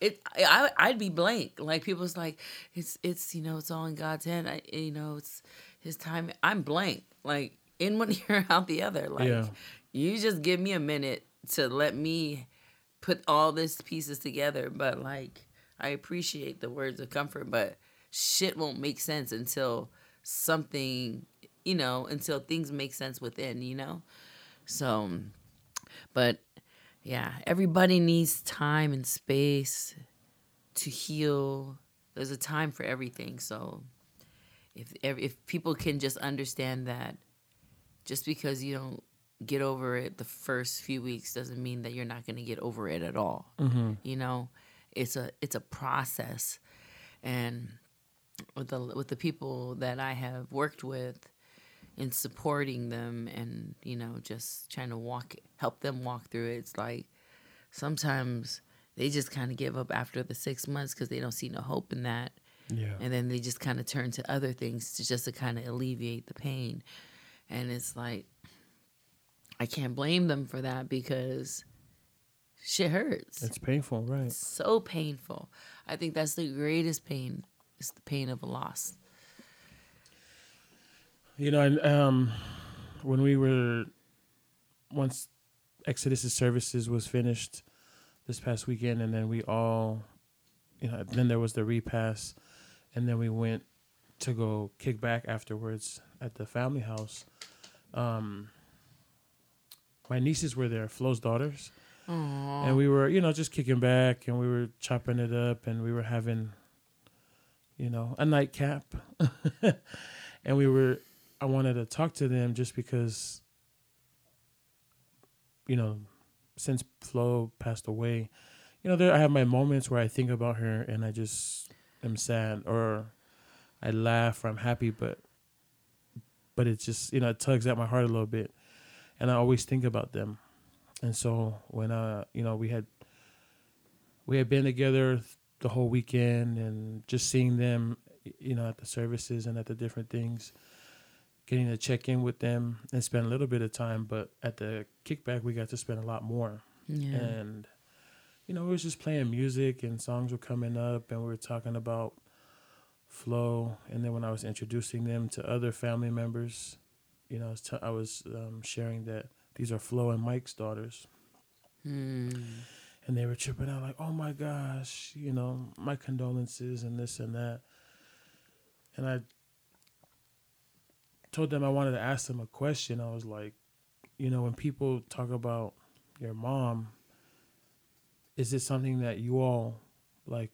it. I I'd be blank. Like people's like it's it's you know it's all in God's hand. I you know it's His time. I'm blank. Like in one ear out the other. Like Yeah. you just give me a minute to let me put all these pieces together. But like I appreciate the words of comfort, but shit won't make sense until something you know until things make sense within. You know, so but yeah, everybody needs time and space to heal. There's a time for everything. So if if people can just understand that just because you don't get over it the first few weeks doesn't mean that you're not going to get over it at all. Mm-hmm. You know, it's a it's a process. And with the with the people that I have worked with in supporting them and you know just trying to walk help them walk through it it's like sometimes they just kind of give up after the six months because they don't see no hope in that. Yeah. and then they just kind of turn to other things to just to kind of alleviate the pain. And it's like i can't blame them for that because shit hurts. It's painful, right? so painful. I think that's the greatest pain. Is the pain of a loss. You know, and um, when we were once Exodus' services was finished this past weekend, and then we all, you know, then there was the repass, and then we went to go kick back afterwards at the family house. Um, my nieces were there, Flo's daughters, and we were, you know, just kicking back, and we were chopping it up, and we were having, you know, a nightcap, and we were I wanted to talk to them just because, you know, since Flo passed away, you know, there I have my moments where I think about her and I just am sad or I laugh or I'm happy, but but it just you know it tugs at my heart a little bit, and I always think about them, and so when uh you know we had we had been together the whole weekend and just seeing them, you know, at the services and at the different things, getting to check in with them and spend a little bit of time. But at the kickback, we got to spend a lot more. Yeah. And, you know, we was just playing music and songs were coming up and we were talking about Flo. And then when I was introducing them to other family members, you know, I was, t- I was um, sharing that these are Flo and Mike's daughters Mm. and they were tripping out like, "Oh my gosh, you know, my condolences and this and that." And I told them I wanted to ask them a question. I was like, you know, when people talk about your mom, is it something that you all like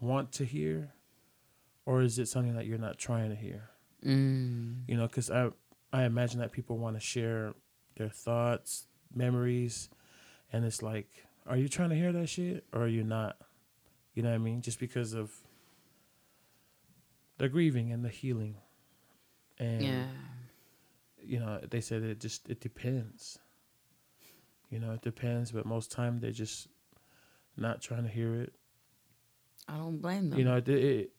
want to hear or is it something that you're not trying to hear? Mm. you know because i i imagine that people want to share their thoughts memories and it's like are you trying to hear that shit or are you not you know what i mean just because of the grieving and the healing and Yeah. you know they said it just it depends you know it depends but most time they're just not trying to hear it I don't blame them. you know it, it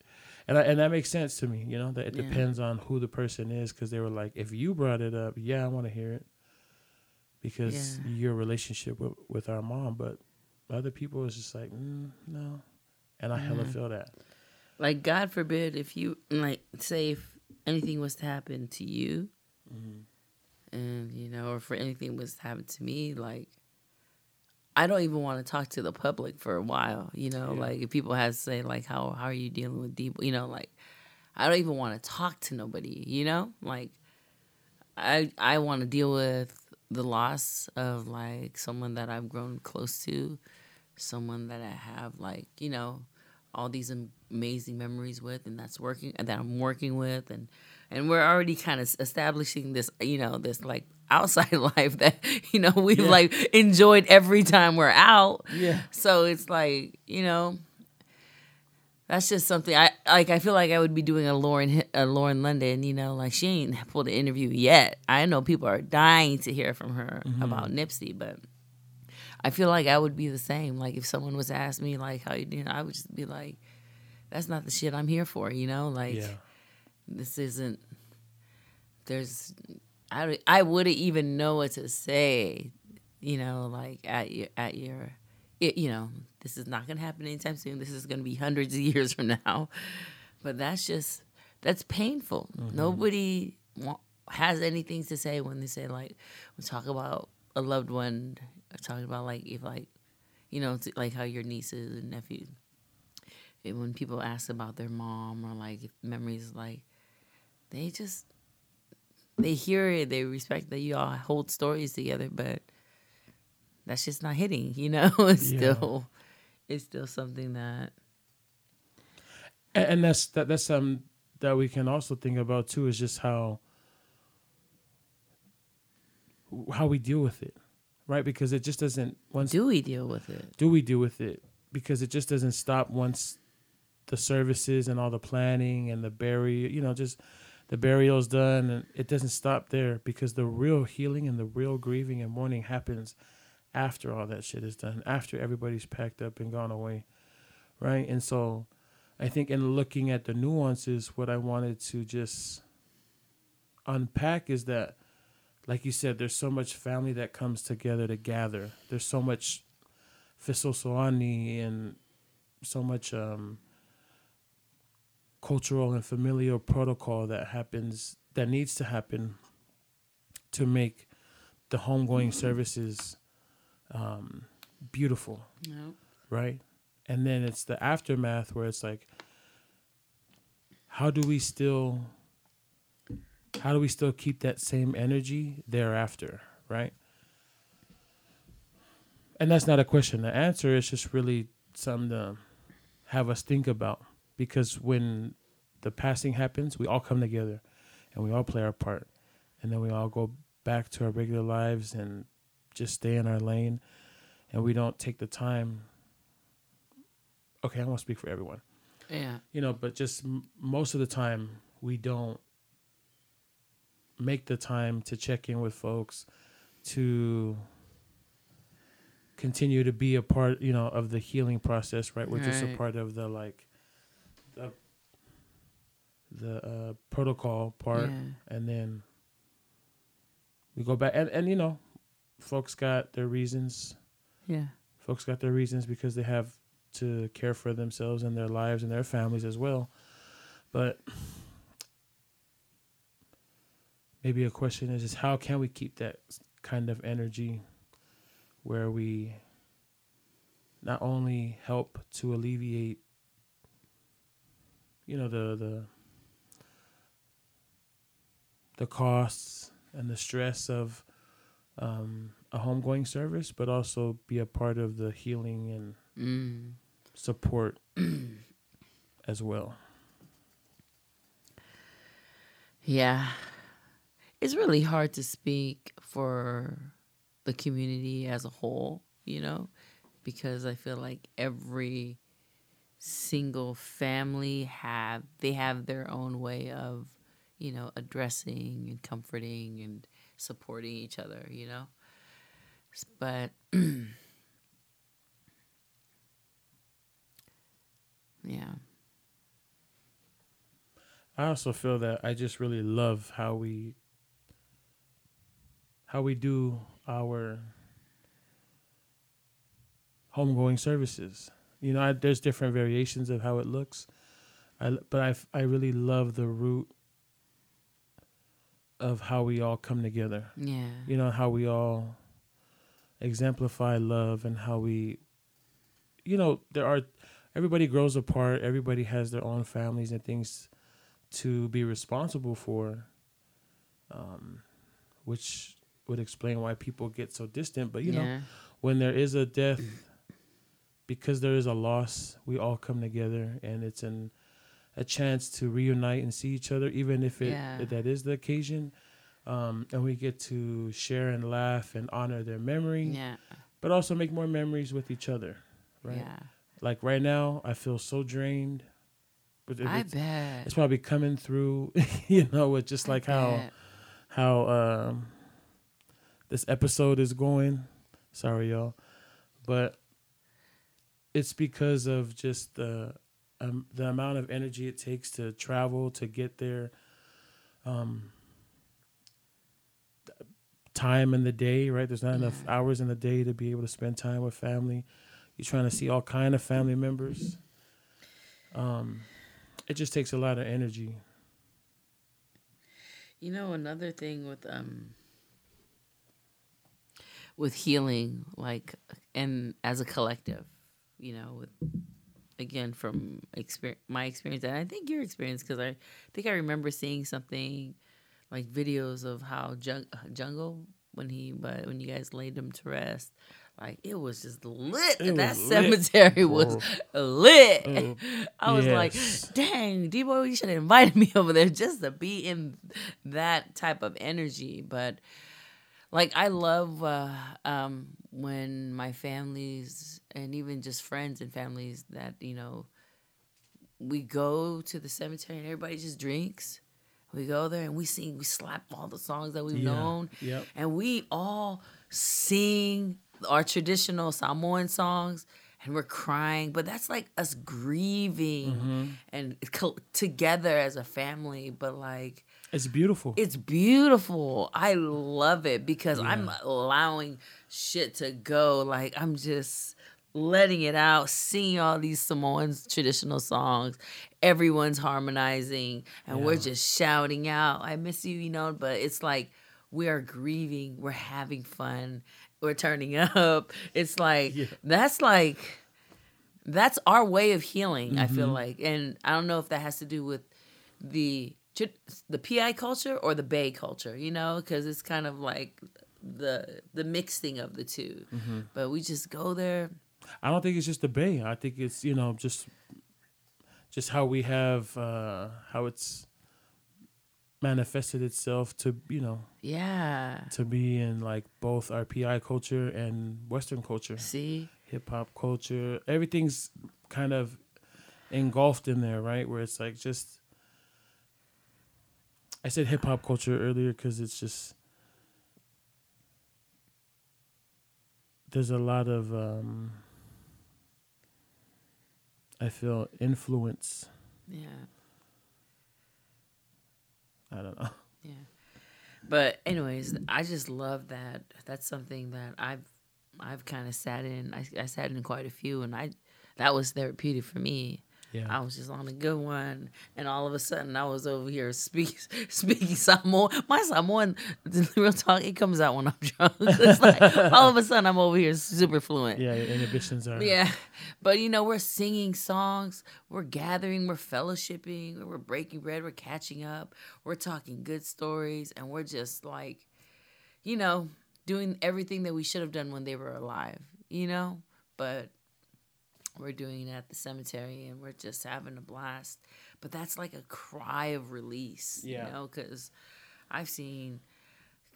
and I, and that makes sense to me you know that it Yeah. depends on who the person is because they were like if you brought it up yeah i want to hear it because Yeah. your relationship with, with our mom but other people is just like mm, no and i hella Yeah. feel that like God forbid if you like say if anything was to happen to you, and you know, or for anything was to happen to me, like I don't even want to talk to the public for a while. You know, Yeah. like if people have to say like how how are you dealing with deep, you know, like I don't even want to talk to nobody. You know, like I I want to deal with the loss of like someone that I've grown close to, someone that I have like you know all these amazing memories with, and that's working and that I'm working with, and and we're already kind of establishing this you know this like outside life that you know we've Yeah. like enjoyed every time we're out. yeah So it's like you know, that's just something I like. I feel like I would be doing a Lauren a Lauren London. You know, like she ain't pulled an interview yet. I know people are dying to hear from her mm-hmm. about Nipsey, but I feel like I would be the same. Like if someone was to ask me like how you doing, I would just be like, "That's not the shit I'm here for." You know, like yeah this isn't. There's, I don't- I wouldn't even know what to say. You know, like at your at your, it, you know, this is not gonna happen anytime soon. This is gonna be hundreds of years from now. But that's just that's painful. Mm-hmm. Nobody wa- has anything to say when they say like we talk about a loved one, or talking about like if like, you know, like how your nieces and nephews. And eh, when people ask about their mom or like if memories, like they just they hear it, they respect that you all hold stories together, but that's just not hitting, you know. it's Yeah. still it's still something that and, and that's that that's something that we can also think about too is just how how we deal with it right because it just doesn't once do we deal with it? do we deal with it because it just doesn't stop once the services and all the planning and the burial you know just the burial's done and it doesn't stop there because the real healing and the real grieving and mourning happens after all that shit is done after everybody's packed up and gone away right? And so i think in looking at the nuances what i wanted to just unpack is that like you said there's so much family that comes together to gather. There's so much fesoasoani and so much um, cultural and familial protocol that happens that needs to happen to make the homegoing services um, beautiful, right? And then it's the aftermath where it's like, how do we still, how do we still keep that same energy thereafter, right? And that's not a question to answer. It's just really something to have us think about because when the passing happens, we all come together and we all play our part. And then we all go back to our regular lives and just stay in our lane. And we don't take the time. Okay, I won't speak for everyone Yeah. you know, but just m- most of the time we don't make the time to check in with folks, to continue to be a part, you know, of the healing process, right? We're just a part of the like the the uh, protocol part, Yeah. and then we go back and and you know, folks got their reasons. Yeah. Folks got their reasons because they have to care for themselves and their lives and their families as well. But maybe a question is, is how can we keep that kind of energy where we not only help to alleviate you know the the the costs and the stress of um, a homegoing service, but also be a part of the healing and Mm. support as well. Yeah. It's really hard to speak for the community as a whole, you know, because I feel like every single family have they have their own way of, you know, addressing and comforting and supporting each other, you know. But yeah. I also feel that I just really love how we how we do our homegoing services. You know, I, there's different variations of how it looks, I, but I I really love the root of how we all come together. Yeah. You know, how we all exemplify love and how we, you know, there are, everybody grows apart, everybody has their own families and things to be responsible for, um, which would explain why people get so distant. But, you know, when there is a death, because there is a loss, we all come together, and it's an a chance to reunite and see each other, even if it Yeah. if that is the occasion. Um, and we get to share and laugh and honor their memory, Yeah. but also make more memories with each other. Right? Yeah. Like right now, I feel so drained. But I it's, bet. it's probably coming through, you know, with just like how how um, this episode is going. Sorry, y'all, but it's because of just the um, the amount of energy it takes to travel to get there. Um, time in the day, right? There's not enough hours in the day to be able to spend time with family. You're trying to see all kind of family members. Um, it just takes a lot of energy. You know, another thing with um with healing, like and as a collective, you know, with again from experience, my experience, and I think your experience, because I think I remember seeing something like videos of how jung- jungle when he but when you guys laid him to rest. Like it was just lit. It that was lit, cemetery was lit. Oh, I was like, dang, D boy, you should have invited me over there just to be in that type of energy. But like, I love uh, um, when my families and even just friends and families that, you know, we go to the cemetery and everybody just drinks. We go there and we sing, we slap all the songs that we've Yeah. known Yep. and we all sing our traditional Samoan songs and we're crying but that's like us grieving Mm-hmm. and co- together as a family but like It's beautiful. it's beautiful i love it because i'm allowing shit to go. Like i'm just letting it out singing all these samoans traditional songs. Everyone's harmonizing and we're just shouting out i miss you you know? But it's like we are grieving we're having fun we're turning up. It's like Yeah. that's like that's our way of healing i feel mm-hmm. like. And i don't know if that has to do with the the PI culture or the bay culture you know? Because it's kind of like the the mixing of the 2 but we just go there I don't think it's just the Bay. I think it's you know just just how we have uh, how it's manifested itself to you know yeah to be in like both our PI culture and Western culture, see hip hop culture. Everything's kind of engulfed in there, right? Where it's like just. I said hip hop culture earlier because it's just there's a lot of um, I feel influence. Yeah. I don't know. Yeah. But anyways, I just love that. That's something that I've I've kind of sat in. I, I sat in quite a few, and I that was therapeutic for me. Yeah. I was just on a good one, and all of a sudden I was over here speaking speaking Samoan. My Samoan, real talk, it comes out when I'm drunk. It's like all of a sudden I'm over here super fluent. yeah, your inhibitions are. Yeah, but you know we're singing songs, we're gathering, we're fellowshipping, we're breaking bread, we're catching up, we're talking good stories, and we're just like, you know, doing everything that we should have done when they were alive. You know, but we're doing it at the cemetery, and we're just having a blast. But that's like a cry of release, Yeah. you know, because I've seen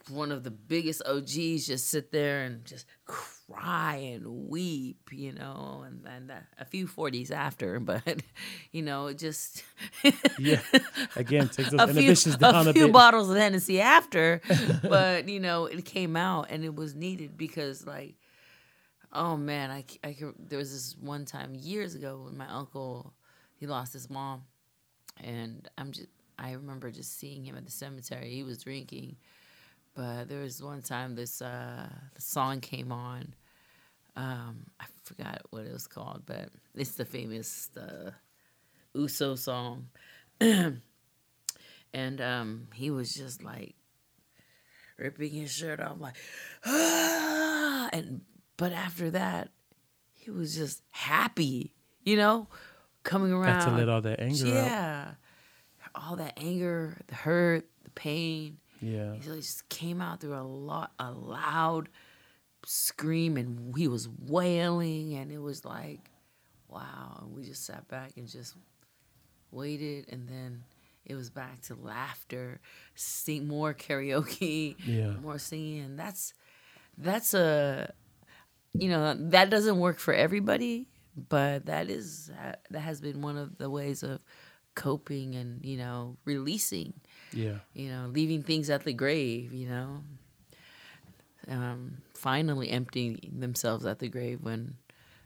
one of the biggest OGs just sit there and just cry and weep, you know, and then uh, a few 40s after, but, you know, it just. Yeah. Again, take those a few, down a a, few bit. bottles of Hennessy after, but, you know, it came out and it was needed because, like, oh man, I, can, there was this one time years ago when my uncle, he lost his mom and I'm just I remember just seeing him at the cemetery. He was drinking, but there was one time this uh, the song came on. Um, I forgot what it was called, but it's the famous uh, Uso song, and um, he was just like ripping his shirt off, like, ah! and but after that, he was just happy, you know, coming around Got to let all that anger out. yeah. All that anger, the hurt, the pain. Yeah. He just came out through a lot a loud scream and he was wailing and it was like wow. And we just sat back and just waited and then it was back to laughter, sing more karaoke, Yeah. more singing. And that's that's a you know, that doesn't work for everybody, but that is that has been one of the ways of coping and, you know, releasing Yeah. you know, leaving things at the grave, you know, um, finally emptying themselves at the grave when,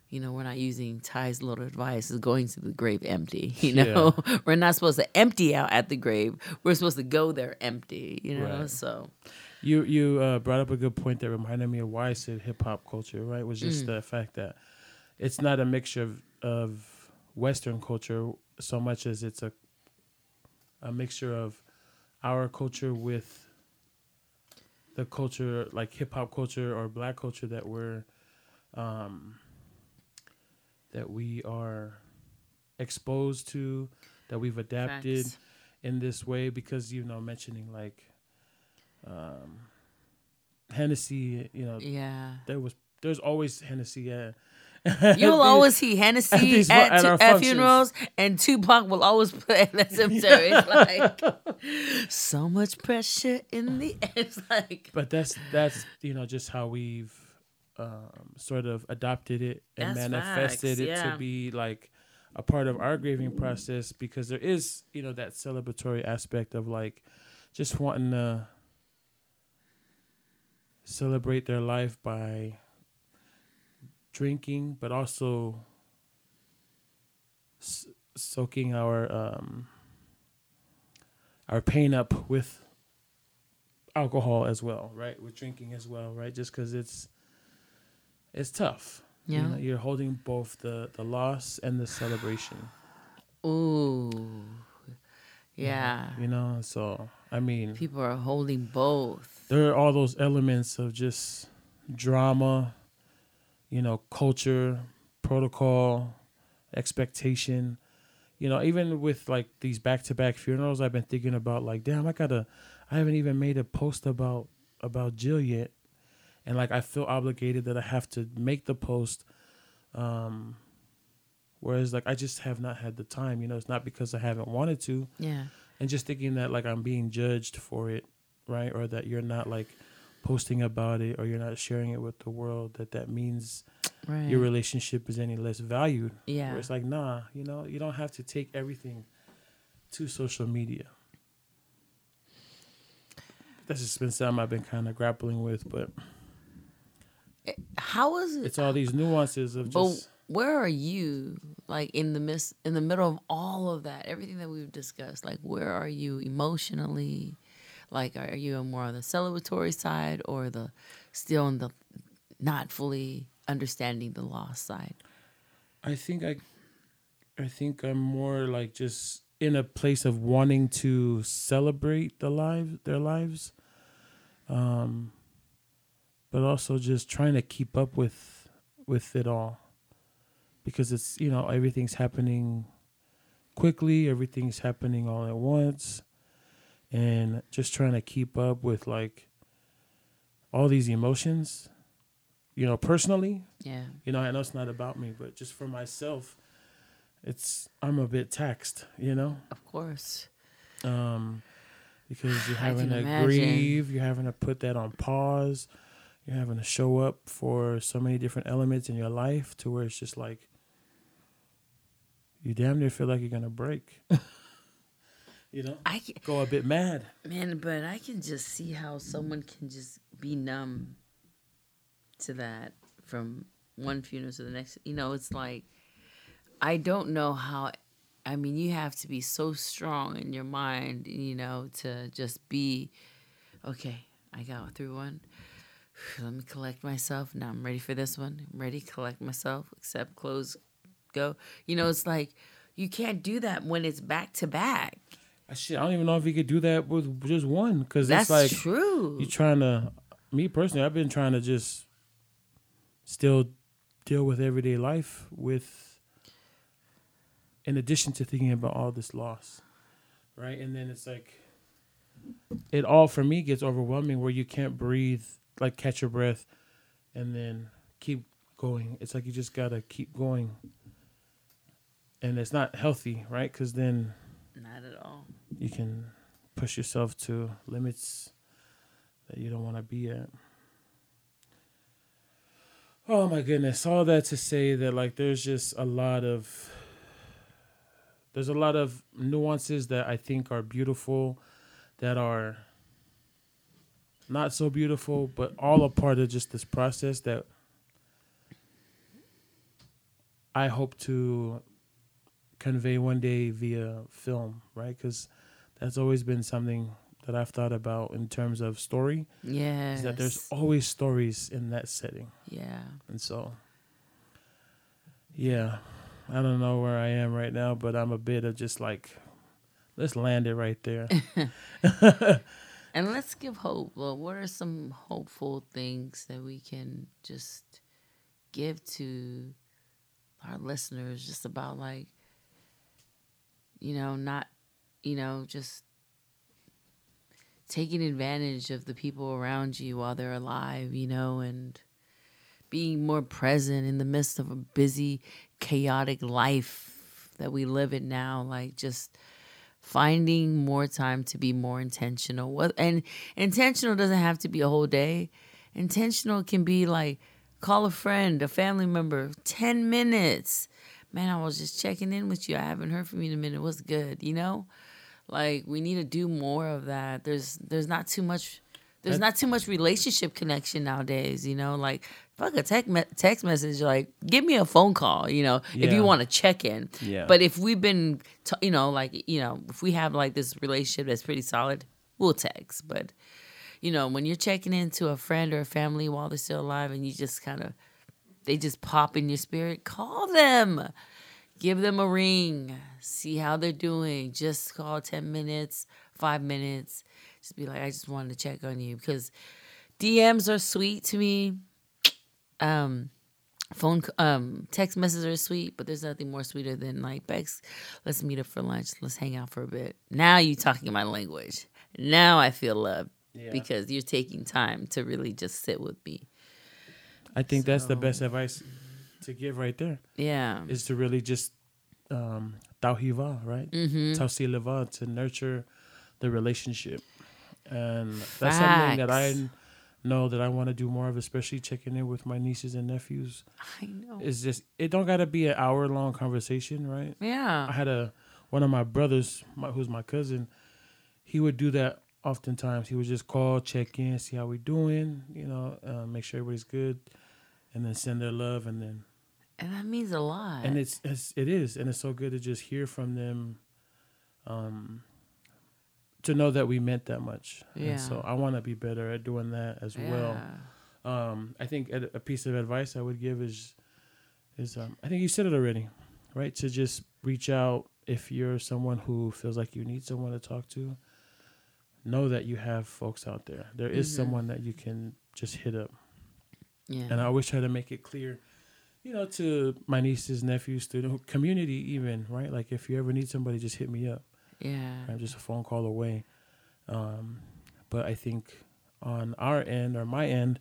you know, we're not using Ty's little advice is going to the grave empty. You know, we're not supposed to empty out at the grave. We're supposed to go there empty. You know, Right. so You you uh, brought up a good point that reminded me of why I said hip hop culture. Right, was just the fact that it's not a mixture of, of Western culture so much as it's a a mixture of our culture with the culture like hip hop culture or black culture that we're um, that we are exposed to that we've adapted facts. in this way because you know mentioning like um Hennessy, you know, yeah. there was there's always Hennessy at You'll always see Hennessy at, at tu- at funerals, and Tupac will always play at the cemetery. Like so much pressure in the air. It's like but that's that's you know just how we've um, sort of adopted it and That's manifested facts, it yeah. to be like a part of our grieving process because there is you know that celebratory aspect of like just wanting to celebrate their life by drinking but also s- soaking our um our pain up with alcohol as well, right? With drinking as well, right? Just because it's it's tough. Yeah. You know, you're holding both the the loss and the celebration. Ooh. Yeah. You know, so I mean, People are holding both. There are all those elements of just drama, you know, culture, protocol, expectation. You know, even with like these back to back funerals, I've been thinking about like, damn, I gotta I haven't even made a post about about Jill yet. And like I feel obligated that I have to make the post. Um whereas like I just have not had the time, you know, it's not because I haven't wanted to Yeah. and just thinking that like I'm being judged for it, right? Or that you're not like posting about it or you're not sharing it with the world that that means Right. your relationship is any less valued. yeah. Where it's like, nah, you know, you don't have to take everything to social media. That's just been something I've been kind of grappling with, but eh, How is it? It's all these nuances of But just. where are you, like in the midst, in the middle of all of that, everything that we've discussed? Like, where are you emotionally? Like, are you more on the celebratory side or the still on the not fully understanding the loss side? I think I, I think I'm more like just in a place of wanting to celebrate the lives, their lives, um, but also just trying to keep up with, with it all, because it's you know everything's happening, quickly. Everything's happening all at once, and just trying to keep up with like. All these emotions, you know, personally, Yeah. you know, I know it's not about me, but just for myself, it's I'm a bit taxed, you know, Of course. um, because you're having to imagine. grieve, you're having to put that on pause, you're having to show up for so many different elements in your life to where it's just like you damn near feel like you're gonna break, you know, I can, go a bit mad. man, but I can just see how someone can just be numb to that from one funeral to the next. You know, it's like I don't know how. I mean, you have to be so strong in your mind, you know, to just be okay. I got through one. Let me collect myself. Now I'm ready for this one. I'm ready collect myself. Accept, close, go. You know, it's like you can't do that when it's back to back. I shit, I don't even know if you could do that with just one, because That's it's like true. You're trying to me personally i've been trying to just still deal with everyday life with in addition to thinking about all this loss right? And then it's like it all for me gets overwhelming where you can't breathe like catch your breath and then keep going. It's like you just gotta keep going. And it's not healthy right? Because then Not at all. you can push yourself to limits that you don't want to be at. Oh my goodness, all that to say that like there's just a lot of there's a lot of nuances that I think are beautiful that are not so beautiful, but all a part of just this process that I hope to convey one day via film, right? Because that's always been something that I've thought about in terms of story. Yeah. Is that there's always stories in that setting, yeah. and so yeah, I don't know where I am right now, but I'm a bit of just like, let's land it right there. And let's give hope. Well, what are some hopeful things that we can just give to our listeners just about like you know, not you know, just taking advantage of the people around you while they're alive, you know, and being more present in the midst of a busy, chaotic life that we live in now, like just finding more time to be more intentional. What and intentional doesn't have to be a whole day. Intentional can be like call a friend, a family member, 10 minutes. Man, I was just checking in with you. I haven't heard from you in a minute. What's good, you know? Like we need to do more of that. There's there's not too much there's not too much relationship connection nowadays, you know? Like fuck a text me- text message like give me a phone call, you know, if Yeah. you want to check in. Yeah. But if we've been t- you know, like, you know, if we have like this relationship that's pretty solid, we'll text, but you know, when you're checking into a friend or a family while they're still alive and you just kind of they just pop in your spirit, call them. Give them a ring. See how they're doing. Just call 10 minutes, 5 minutes. Just be like, I just wanted to check on you because DMs are sweet to me. Um phone um text messages are sweet, but there's nothing more sweeter than like Bex, let's meet up for lunch. Let's hang out for a bit. Now you talking my language. Now I feel loved Yeah. because you're taking time to really just sit with me. I think that's the best advice to give right there Yeah. is to really just um tauhiva, right? Mm-hmm. To nurture the relationship. And that's something that I know that I want to do more of, especially checking in with my nieces and nephews. I know. It's just it don't gotta be an hour long conversation, right? Yeah. I had a one of my brothers, my, who's my cousin. He would do that oftentimes. He would just call, check in, see how we doing, you know, uh, make sure everybody's good. And then send their love, and then And that means a lot. and it's, it's it is, and it's so good to just hear from them, um, to know that we meant that much. Yeah. And so I want to be better at doing that as well. Yeah. Um, I think a, a piece of advice I would give is, is um, I think you said it already, right? To just reach out if you're someone who feels like you need someone to talk to. Know that you have folks out there. There is Mhm. someone that you can just hit up, Yeah. and I always try to make it clear, you know, to my nieces, nephews, student community, even right. Like if you ever need somebody, just hit me up. yeah. I'm just a phone call away. Um, but I think on our end or my end,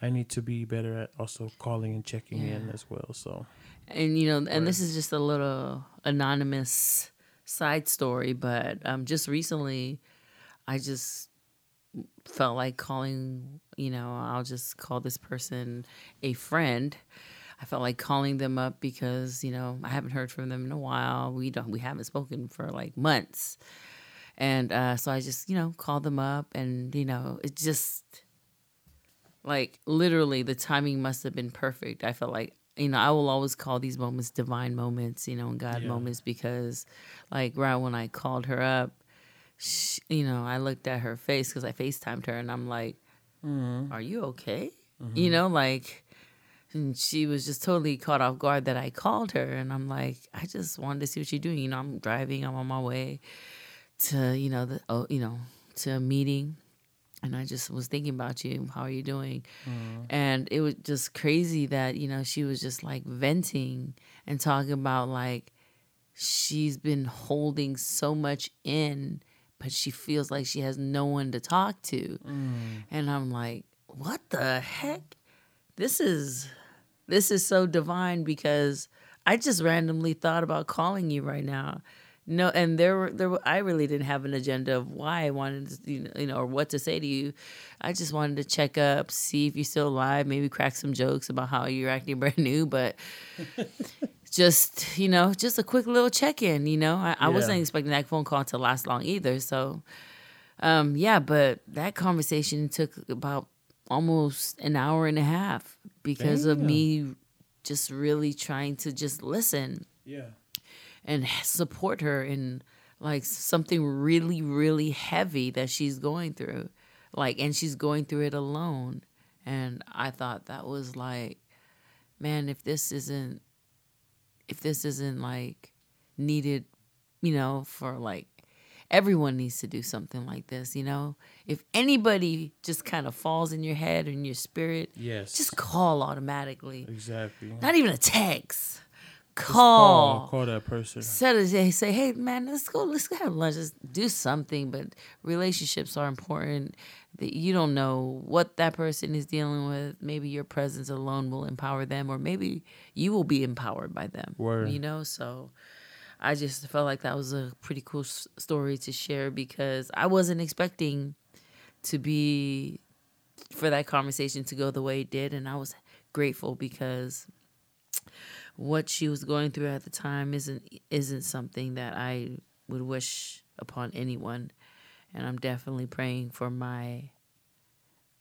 I need to be better at also calling and checking in as well. So And you know, and Right. this is just a little anonymous side story, but um, just recently, I just felt like calling. You know, I'll just call this person a friend. I felt like calling them up because you know I haven't heard from them in a while. We don't, we haven't spoken for like months, and uh, so I just you know called them up, and you know it just like literally the timing must have been perfect. I felt like you know I will always call these moments divine moments, you know, and God Yeah. moments because like right when I called her up, she, you know, I looked at her face because I Facetimed her, and I'm like, mm-hmm. "Are you okay?" You mm-hmm. know, like. And she was just totally caught off guard that I called her, and I'm like, I just wanted to see what you're doing. You know, I'm driving, I'm on my way to, you know, the, oh, you know, to a meeting, and I just was thinking about you. How are you doing? Mm-hmm. And it was just crazy that, you know, she was just like venting and talking about like she's been holding so much in, but she feels like she has no one to talk to. Mm. And I'm like, what the heck? This is this is so divine because I just randomly thought about calling you right now. No, and there were there were, I really didn't have an agenda of why I wanted to, you know, you know, or what to say to you. I just wanted to check up, see if you're still alive, maybe crack some jokes about how you're acting brand new, but just you know, just a quick little check in. You know, I, I wasn't expecting that phone call to last long either. So, um, yeah, but that conversation took about almost an hour and a half because of me just really trying to just listen yeah, and support her in like something really really heavy that she's going through like and she's going through it alone and i thought that was like man if this isn't if this isn't like needed you know for like everyone needs to do something like this you know if anybody just kind of falls in your head or in your spirit yes, just call automatically exactly. not even a text call call, call that person. Instead of they say, "Hey, man, let's go, let's go have lunch, let's do something." But relationships are important. That you don't know what that person is dealing with. Maybe your presence alone will empower them, or maybe you will be empowered by them. Word. You know, so I just felt like that was a pretty cool s- story to share because I wasn't expecting to be for that conversation to go the way it did, and I was grateful because what she was going through at the time isn't isn't something that I would wish upon anyone. And I'm definitely praying for my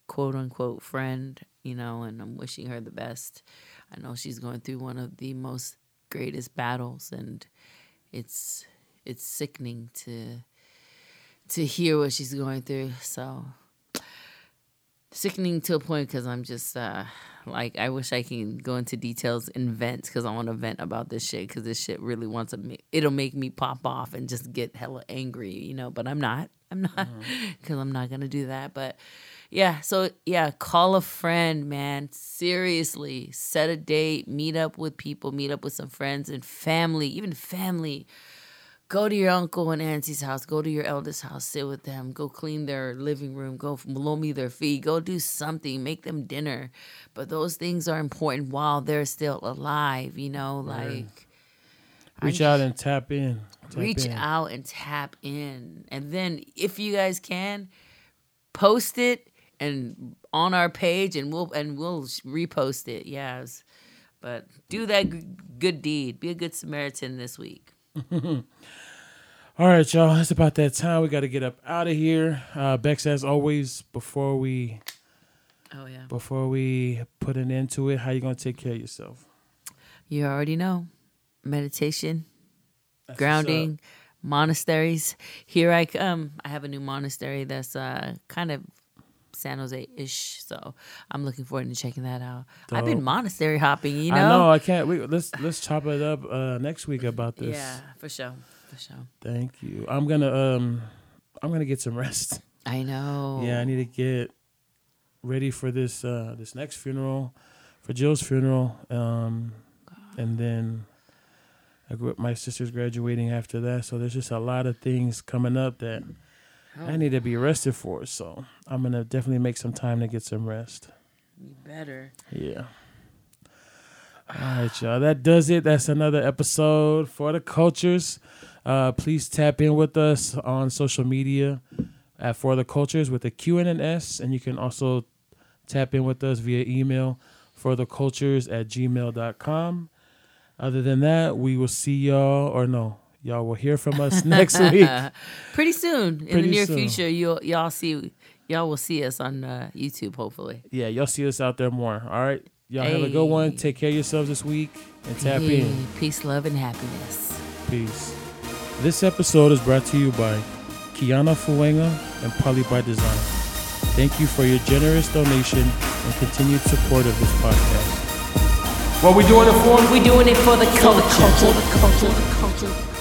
quote unquote friend, you know, and I'm wishing her the best. I know she's going through one of the most greatest battles and it's it's sickening to to hear what she's going through. So sickening to a point because I'm just uh like I wish I can go into details and vent because I want to vent about this shit because this shit really wants to make it'll make me pop off and just get hella angry, you know. But I'm not. I'm not because I'm not gonna do that. But yeah, so yeah, call a friend, man. Seriously, set a date, meet up with people, meet up with some friends and family, even family go to your uncle and auntie's house, go to your eldest house, sit with them, go clean their living room, go blow me their feet, go do something, make them dinner. But those things are important while they're still alive, you know, like Reach out and tap in. Tap reach in. out and tap in. And then if you guys can, post it and on our page and we'll and we'll repost it. Yes. But do that g- good deed. Be a good Samaritan this week. All right, y'all. It's about that time. We got to get up out of here. Uh, Bex, as always, before we Oh yeah. before we put an end to it, how you gonna take care of yourself? You already know. Meditation, That's grounding, monasteries. Here I come. I have a new monastery that's uh kind of San Jose ish. So I'm looking forward to checking that out. I've been monastery hopping, you know? I know I can't. We, let's let's chop it up uh, next week about this. Yeah, for sure. For sure. Thank you. I'm gonna um, I'm gonna get some rest. I know. Yeah, I need to get ready for this uh this next funeral, for Jill's funeral. Um, and then I grew up, my sister's graduating after that, so there's just a lot of things coming up that I need to be rested for. it, So I'm gonna definitely make some time to get some rest. You better. Yeah. All right, y'all. That does it. That's another episode for the cultures. Uh, please tap in with us on social media at For the Cultures with a Q and an S. And you can also tap in with us via email for the cultures at gmail.com. Other than that, we will see y'all, or no, y'all will hear from us next week. Pretty soon, in the near soon. future, you'll y'all see y'all will see us on uh, YouTube. Hopefully. Yeah, y'all see us out there more. All right. Y'all have a good one. Take care of yourselves this week and tap Hey, in. Peace, love, and happiness. Peace. This episode is brought to you by Kiana Fuenga and Poly by Design. Thank you for your generous donation and continued support of this podcast. What we doing it for? We doing it for the culture. culture, the culture, the culture.